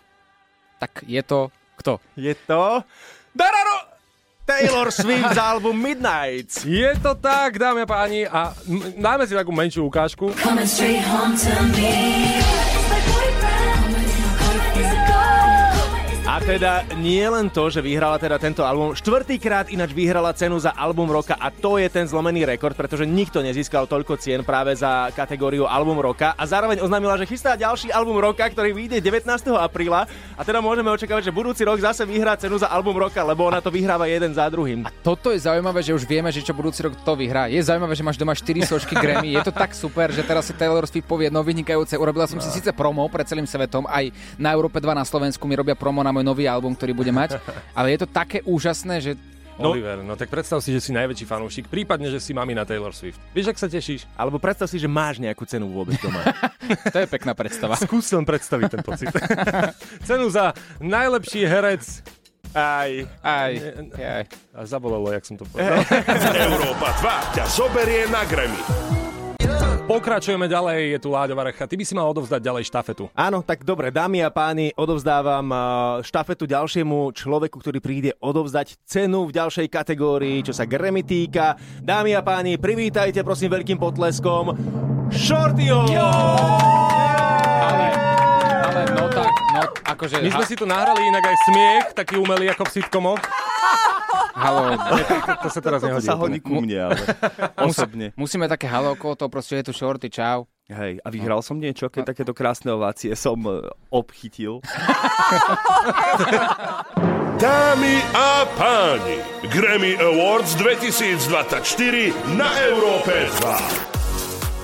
Tak je to kto? Je to... Dararo! Taylor Swift z album Midnights. Je to tak, dámy a páni, a m- dáme si takú menšiu ukážku. Coming straight home to me. A teda nie len to, že vyhrala teda tento album, štvrtýkrát ináč vyhrala cenu za album roka a to je ten zlomený rekord, pretože nikto nezískal toľko cien práve za kategóriu album roka a zároveň oznámila, že chystá ďalší album roka, ktorý vyjde 19. apríla a teda môžeme očakávať, že budúci rok zase vyhrá cenu za album roka, lebo ona to vyhráva jeden za druhým. Toto je zaujímavé, že už vieme, že čo budúci rok to vyhrá. Je zaujímavé, že máš doma 4 sošky Grammy. Je to tak super, že teraz si Taylor Swift povie no vynikajúce. Urobila som si síce promo pred celým svetom, aj na Európe 2 na Slovensku mi robia promo na môj nový album, ktorý bude mať. Ale je to také úžasné, že No. Oliver, no tak predstav si, že si najväčší fanúšik, prípadne, že si mami na Taylor Swift. Vieš, ak sa tešíš? Alebo predstav si, že máš nejakú cenu vôbec doma. to je pekná predstava. Skús len predstaviť ten pocit. Cenu za najlepší herec aj, aj, aj. A zabolelo, jak som to povedal. Európa 2 ťa zoberie na Grammy. Pokračujeme ďalej, je tu Láďo Varecha. Ty by si mal odovzdať ďalej štafetu. Áno, tak dobre, dámy a páni, odovzdávam uh, štafetu ďalšiemu človeku, ktorý príde odovzdať cenu v ďalšej kategórii, čo sa Grammy týka. Dámy a páni, privítajte prosím veľkým potleskom Shortyho! Ale, ale no tak, no akože... My sme si tu nahrali inak aj smiech, taký umelý ako v sitcomoch. Halo, to sa teraz nehodí. sa hodí ku mne, ale osobne. Musíme také halo okolo toho, proste je tu shorty, čau. Hej, a vyhral som niečo, keď takéto krásne ovácie som e, obchytil. Dámy a páni, Grammy Awards 2024 na Európe 2.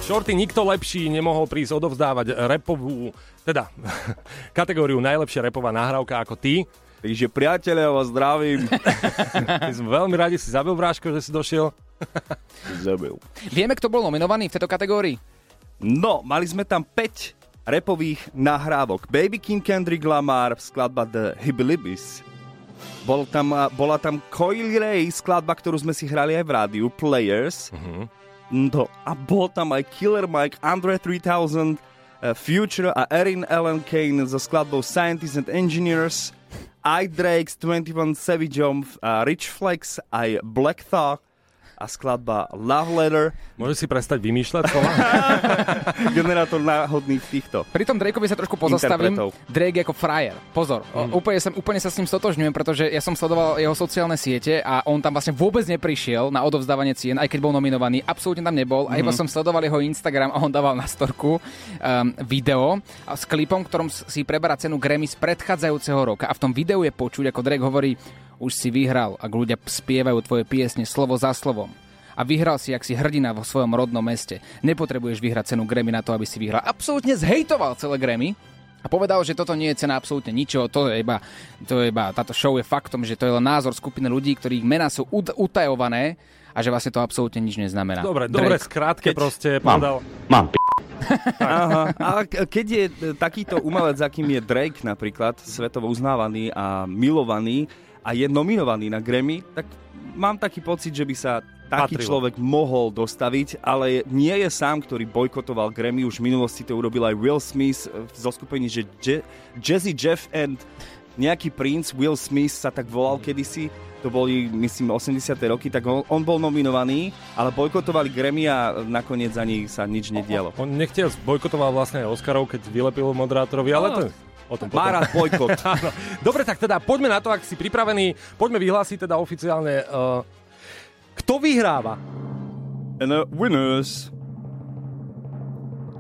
Shorty nikto lepší nemohol prísť odovzdávať repovú, teda kategóriu najlepšia repová nahrávka ako ty. Takže priateľe, ja vás zdravím. My sme veľmi radi si zabil Bráško, že si došiel. Zabil. Vieme, kto bol nominovaný v tejto kategórii? No, mali sme tam 5 repových nahrávok. Baby King Kendrick Lamar, skladba The Hibbilibis. Bol tam, a- bola tam Coily Ray, skladba, ktorú sme si hrali aj v rádiu, Players. No, a bol tam aj Killer Mike, Andre 3000, eh, Future a Erin Ellen Kane so skladbou Scientists and Engineers, aj Drake s 21 Savageom, a Rich Flex, aj Black Thought a skladba Love Letter. Môžeš si prestať vymýšľať slova? Generátor náhodných týchto. Pri tom Drakeovi sa trošku pozastavím. Drake ako frajer. Pozor, mm. úplne, sa, úplne sa s ním stotožňujem, pretože ja som sledoval jeho sociálne siete a on tam vlastne vôbec neprišiel na odovzdávanie cien, aj keď bol nominovaný. Absolútne tam nebol. A iba Mhm. som sledoval jeho Instagram a on dával na storku um, video s klipom, ktorom si preberá cenu Grammy z predchádzajúceho roka. A v tom videu je počuť, ako Drake hovorí, už si vyhral, ak ľudia spievajú tvoje piesne slovo za slovom. A vyhral si, ak si hrdina vo svojom rodnom meste. Nepotrebuješ vyhrať cenu Grammy na to, aby si vyhral. Absolútne zhejtoval celé Grammy a povedal, že toto nie je cena absolútne ničoho, to je iba, to je iba, táto show je faktom, že to je len názor skupiny ľudí, ktorých mená sú ut- utajované a že vlastne to absolútne nič neznamená. Dobre, dobre, skrátke proste povedal. Mám p- Aha. A keď je e, takýto umelec, akým je Drake napríklad, svetovo uznávaný a milovaný a je nominovaný na Grammy, tak mám taký pocit, že by sa taký Patrilo. človek mohol dostaviť, ale nie je sám, ktorý bojkotoval Grammy, už v minulosti to urobil aj Will Smith e, zo skupení, že Je- Jazzy Jeff and nejaký princ Will Smith sa tak volal kedysi, to boli, myslím, 80. roky, tak on, on bol nominovaný, ale bojkotovali Grammy a nakoniec ani sa nič nedialo. On nechtiel, bojkotoval vlastne aj Oscarov, keď vylepil moderátorovi, ale to... O tom potom. Má rád bojkot. Dobre, tak teda poďme na to, ak si pripravený. Poďme vyhlásiť teda oficiálne, uh, kto vyhráva. And the winners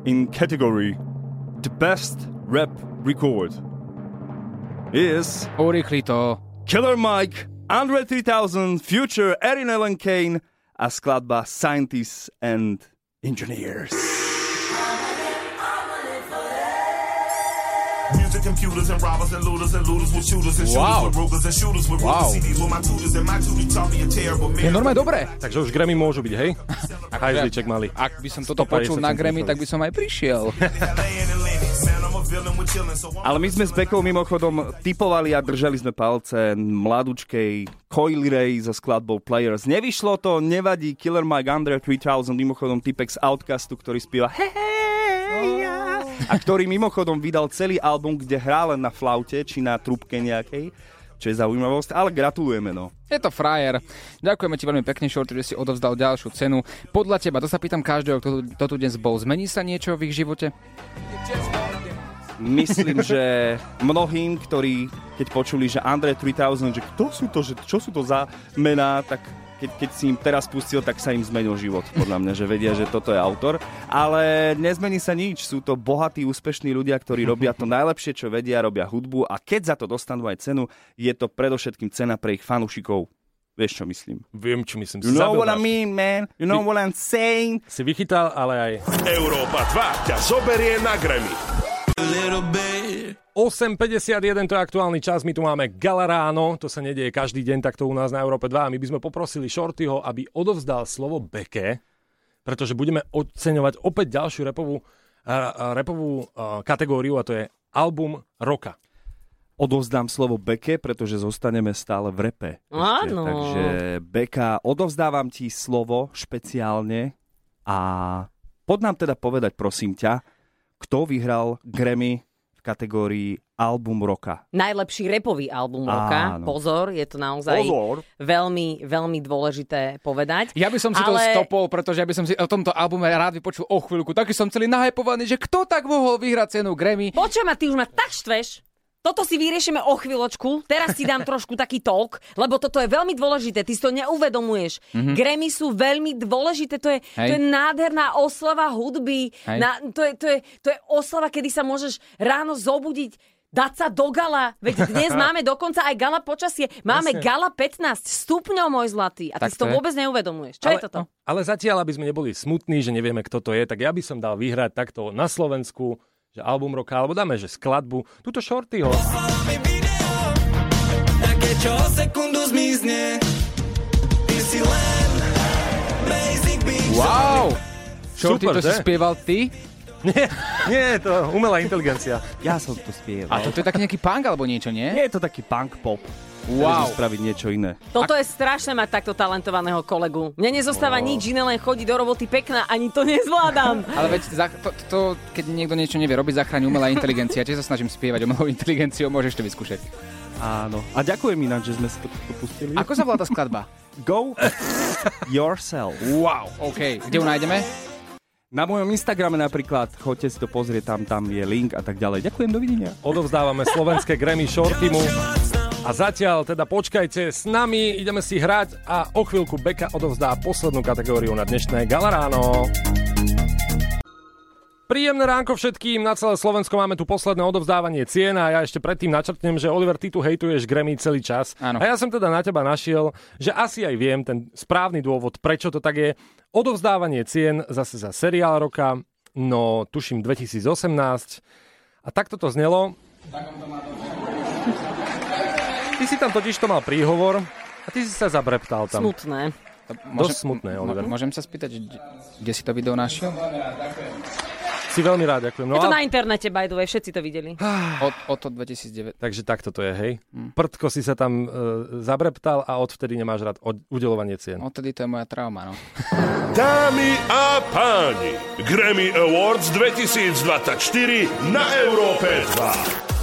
in category the best rap record is Urýchli to. Killer Mike, Andre 3000, Future, Erin Ellen Kane a skladba Scientists and Engineers. Music computers and robbers and looters and looters with shooters and shooters Wow. with Rugers and shooters with Wow. Rugers. CDs with my tutors and my tutors taught me a terrible Je normálne dobré. Takže už Grammy môžu byť, hej? Hajzliček malý. Ak by som toto počul na Grammy, tak by som aj prišiel. Ale my sme s Bekou mimochodom typovali a držali sme palce mladučkej Coily Ray so skladbou Players. Nevyšlo to, nevadí, Killer Mike Under 3000, mimochodom typek z Outcastu, ktorý spieva hey, ja. A ktorý mimochodom vydal celý album, kde hrá len na flaute či na trúbke nejakej, čo je zaujímavosť, ale gratulujeme no. Je to frajer. Ďakujeme ti veľmi pekne, Shorty, že si odovzdal ďalšiu cenu. Podľa teba, to sa pýtam každého, kto kto tu dnes bol. Zmení sa niečo v ich živote? Myslím, že mnohým, ktorí keď počuli, že Andre 3000, že kto sú to, že čo sú to za mená, tak keď, keď si im teraz pustil, tak sa im zmenil život, podľa mňa, že vedia, že toto je autor. Ale nezmení sa nič, sú to bohatí, úspešní ľudia, ktorí robia to najlepšie, čo vedia, robia hudbu a keď za to dostanú aj cenu, je to predovšetkým cena pre ich fanúšikov. Vieš, čo myslím? Viem, čo myslím. You Si know what I mean, man? You know what I'm saying? Si vychytal, ale aj... Európa 2 ťa zoberie na Grammy. 8.51 to je aktuálny čas, my tu máme Gala ráno, to sa nedieje každý deň takto u nás na Európe 2 a my by sme poprosili Shortyho, aby odovzdal slovo Beke, pretože budeme oceňovať opäť ďalšiu repovú, repovú a, kategóriu a to je album roka. odovzdám slovo Beke, pretože zostaneme stále v repe. Ešte. Áno. Takže Beka, odovzdávam ti slovo špeciálne a pod nám teda povedať, prosím ťa, kto vyhral Grammy kategórii Album roka. Najlepší repový album roka. Áno. Pozor, je to naozaj Pozor. veľmi, veľmi dôležité povedať. Ja by som si Ale- to stopol, pretože ja by som si o tomto albume rád vypočul o chvíľku. Taký som celý nahypovaný, že kto tak mohol vyhrať cenu Grammy. Počuj ma, ty už ma tak štveš. Toto si vyriešime o chvíľočku. Teraz si dám trošku taký talk, lebo toto je veľmi dôležité. Ty si to neuvedomuješ. Mhm. Grammy sú veľmi dôležité. To je, Hej. to je nádherná oslava hudby. Hej. Na, to, je, to, je, to je oslava, kedy sa môžeš ráno zobudiť dať sa do gala. Veď dnes máme dokonca aj gala počasie. Máme Jasne. gala 15 stupňov, môj zlatý. A ty Tak si to to je. vôbec neuvedomuješ. Čo ale, je toto? Ale zatiaľ, aby sme neboli smutní, že nevieme, kto to je, tak ja by som dal vyhrať takto na Slovensku, že album roka, alebo dáme, že skladbu, túto Shortyho. Také čo o sekundu zmizne Ty si len Wow! Shorty, Super, to si že? spieval ty? Nie, nie, to umelá inteligencia. Ja som to spieval. A to, to je taký nejaký punk alebo niečo, nie? Nie je to taký punk pop. Wow. Spraviť niečo iné. Toto je strašné mať takto talentovaného kolegu. Mne nezostáva nič iné, len chodiť do roboty pekná, ani to nezvládam. Ale veď, za, to, to, keď niekto niečo nevie robiť, zachráni umelá inteligencia. Tiež sa snažím spievať umelou inteligenciou, môžeš to vyskúšať. Áno. A ďakujem ináč, že sme si to, to pustili. Ako sa volá tá skladba? Go yourself. Wow, OK. Kde ju nájdeme? Na mojom Instagrame napríklad, choďte si to pozrieť, tam, tam je link a tak ďalej. Ďakujem, dovidenia. Odovzdávame slovenské Grammy Shortimu. A zatiaľ teda počkajte s nami, ideme si hrať a o chvíľku Beka odovzdá poslednú kategóriu na dnešné Galaráno. Príjemné ránko všetkým, na celé Slovensko máme tu posledné odovzdávanie cien a ja ešte predtým načrtnem, že Oliver, ty tu hejtuješ Grammy celý čas. Áno. A ja som teda na teba našiel, že asi aj viem ten správny dôvod, prečo to tak je. Odovzdávanie cien zase za seriál roka, no tuším 2018. A takto to znelo. Ty si tam totiž to mal príhovor a ty si sa zabreptal tam. Smutné. Dosť smutné, Oliver. Môžem sa spýtať, že kde si to video našiel? Si veľmi rád, ďakujem. Je to a- na internete, by the way, všetci to videli. Od, od to 2009. Takže takto to je, hej. Prdko si sa tam e, zabreptal a odvtedy nemáš rád od, udelovanie cien. Odtedy to je moja trauma, no. Dámy a páni, Grammy Awards 2024 na Európe 2.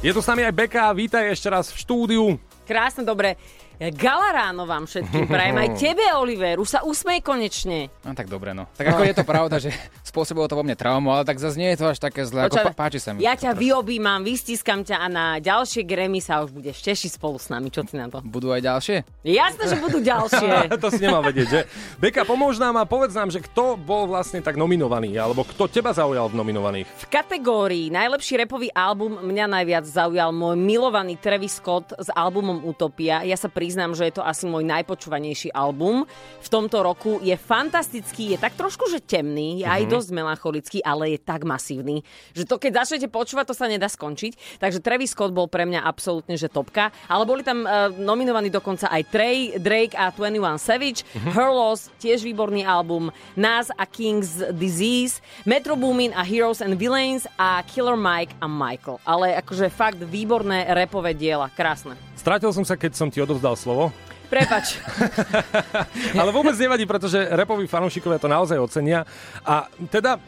Je tu s nami aj Beka, vítaj ešte raz v štúdiu. Krásne, dobre. Gala ráno vám všetkým prajem. Aj tebe, Oliver. Už sa usmej konečne. No tak dobre, no. Tak ako je to pravda, že spôsobilo to vo mne traumu, ale tak zase nie je to až také zlé, ako Počkaj, pá- páči sa mi. Ja ťa vyobímam, vystiskam ťa a na ďalšie Grammy sa už budeš tešiť spolu s nami. Čo ty na to? Budú aj ďalšie? Jasné, že budú ďalšie. to si nemal vedieť, že? Beka, pomôž nám a povedz nám, že kto bol vlastne tak nominovaný, alebo kto teba zaujal v nominovaných. V kategórii najlepší repový album mňa najviac zaujal môj milovaný Travis Scott s albumom Utopia. Ja sa priznám, že je to asi môj najpočúvanejší album. V tomto roku je fantastický, je tak trošku, že temný, je aj Mhm. dosť melancholický, ale je tak masívny, že to keď začnete počúvať, to sa nedá skončiť. Takže Travis Scott bol pre mňa absolútne, že topka. Ale boli tam uh, nominovaní dokonca aj Trey, Drake a 21 Savage, Mhm. Her Loss, tiež výborný album, Nas a King's Disease, Metro Boomin a Heroes and Villains a Killer Mike a Michael. Ale akože fakt výborné repové diela, krásne. Stratil som sa, keď som ti odovzdal slovo. Prepač. Ale vôbec nevadí, pretože repoví fanúšikovia to naozaj ocenia. A teda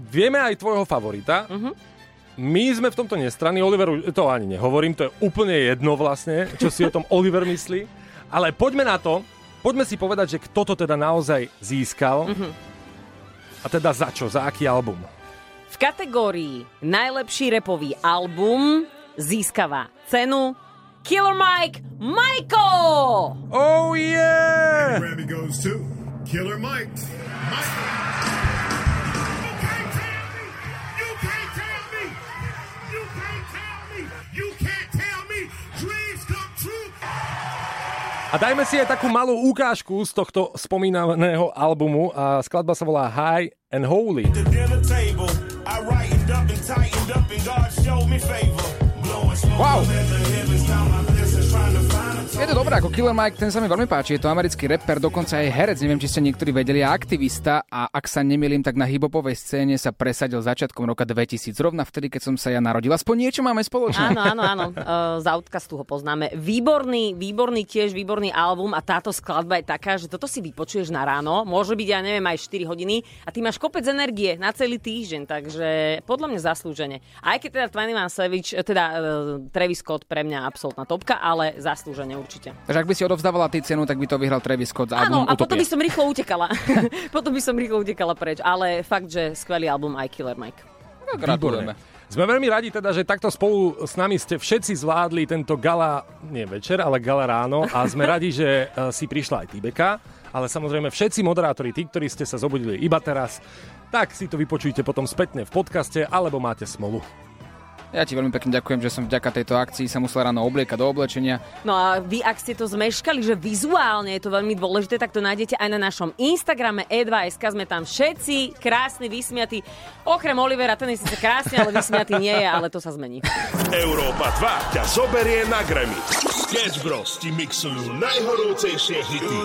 vieme aj tvojho favorita. My sme v tomto nestranní, Oliveru to ani nehovorím, to je úplne jedno vlastne, čo si o tom Oliver myslí. Ale poďme na to, poďme si povedať, že kto to teda naozaj získal. A teda za čo, za aký album? V kategórii najlepší repový album získava cenu Killer Mike Michael! Oh yeah! Grammy goes to Killer Mike. A dajme si aj takú malú ukážku z tohto spomínaného albumu a skladba sa volá High and Holy. The Wow. Je to dobré, ako Killer Mike, ten sa mi veľmi páči, je to americký rapper, dokonca aj herec, neviem, či ste niektorí vedeli, a aktivista a ak sa nemýlim, tak na hiphopovej scéne sa presadil začiatkom roka 2000, zrovna vtedy, keď som sa ja narodil. Aspoň niečo máme spoločné. Áno, áno, áno. Uh, z Outcastu ho poznáme. Výborný, výborný tiež, výborný album a táto skladba je taká, že toto si vypočuješ na ráno. Môže byť, ja neviem, aj 4 hodiny a ty máš kopec energie na celý týždeň, takže podľa mňa zaslúžene. Aj keď teda 21 Savage, eh, teda uh, Travis Scott pre mňa absolútna topka, ale zaslúžene určite. Takže ak by si odovzdávala ty cenu, tak by to vyhral Travis Scott z Áno, a potom by som rýchlo utekala. potom by som rýchlo utekala preč, ale fakt, že skvelý album aj Killer Mike. Gratulujeme. Sme veľmi radi teda, že takto spolu s nami ste všetci zvládli tento gala, nie večer, ale gala ráno a sme radi, že eh, si prišla aj Tibeka, ale samozrejme všetci moderátori, tí, ktorí ste sa zobudili iba teraz, tak si to vypočujte potom spätne v podcaste, alebo máte smolu. Ja ti veľmi pekne ďakujem, že som vďaka tejto akcii sa musel ráno obliekať do oblečenia. No a vy, ak ste to zmeškali, že vizuálne je to veľmi dôležité, tak to nájdete aj na našom Instagrame e2.sk. Sme tam všetci krásni, vysmiatí. Okrem Olivera, ten je síce krásny, ale vysmiatý nie je, ale to sa zmení. Európa 2 ťa zoberie na Grammy. Sketch Bros ti mixujú najhorúcejšie hity.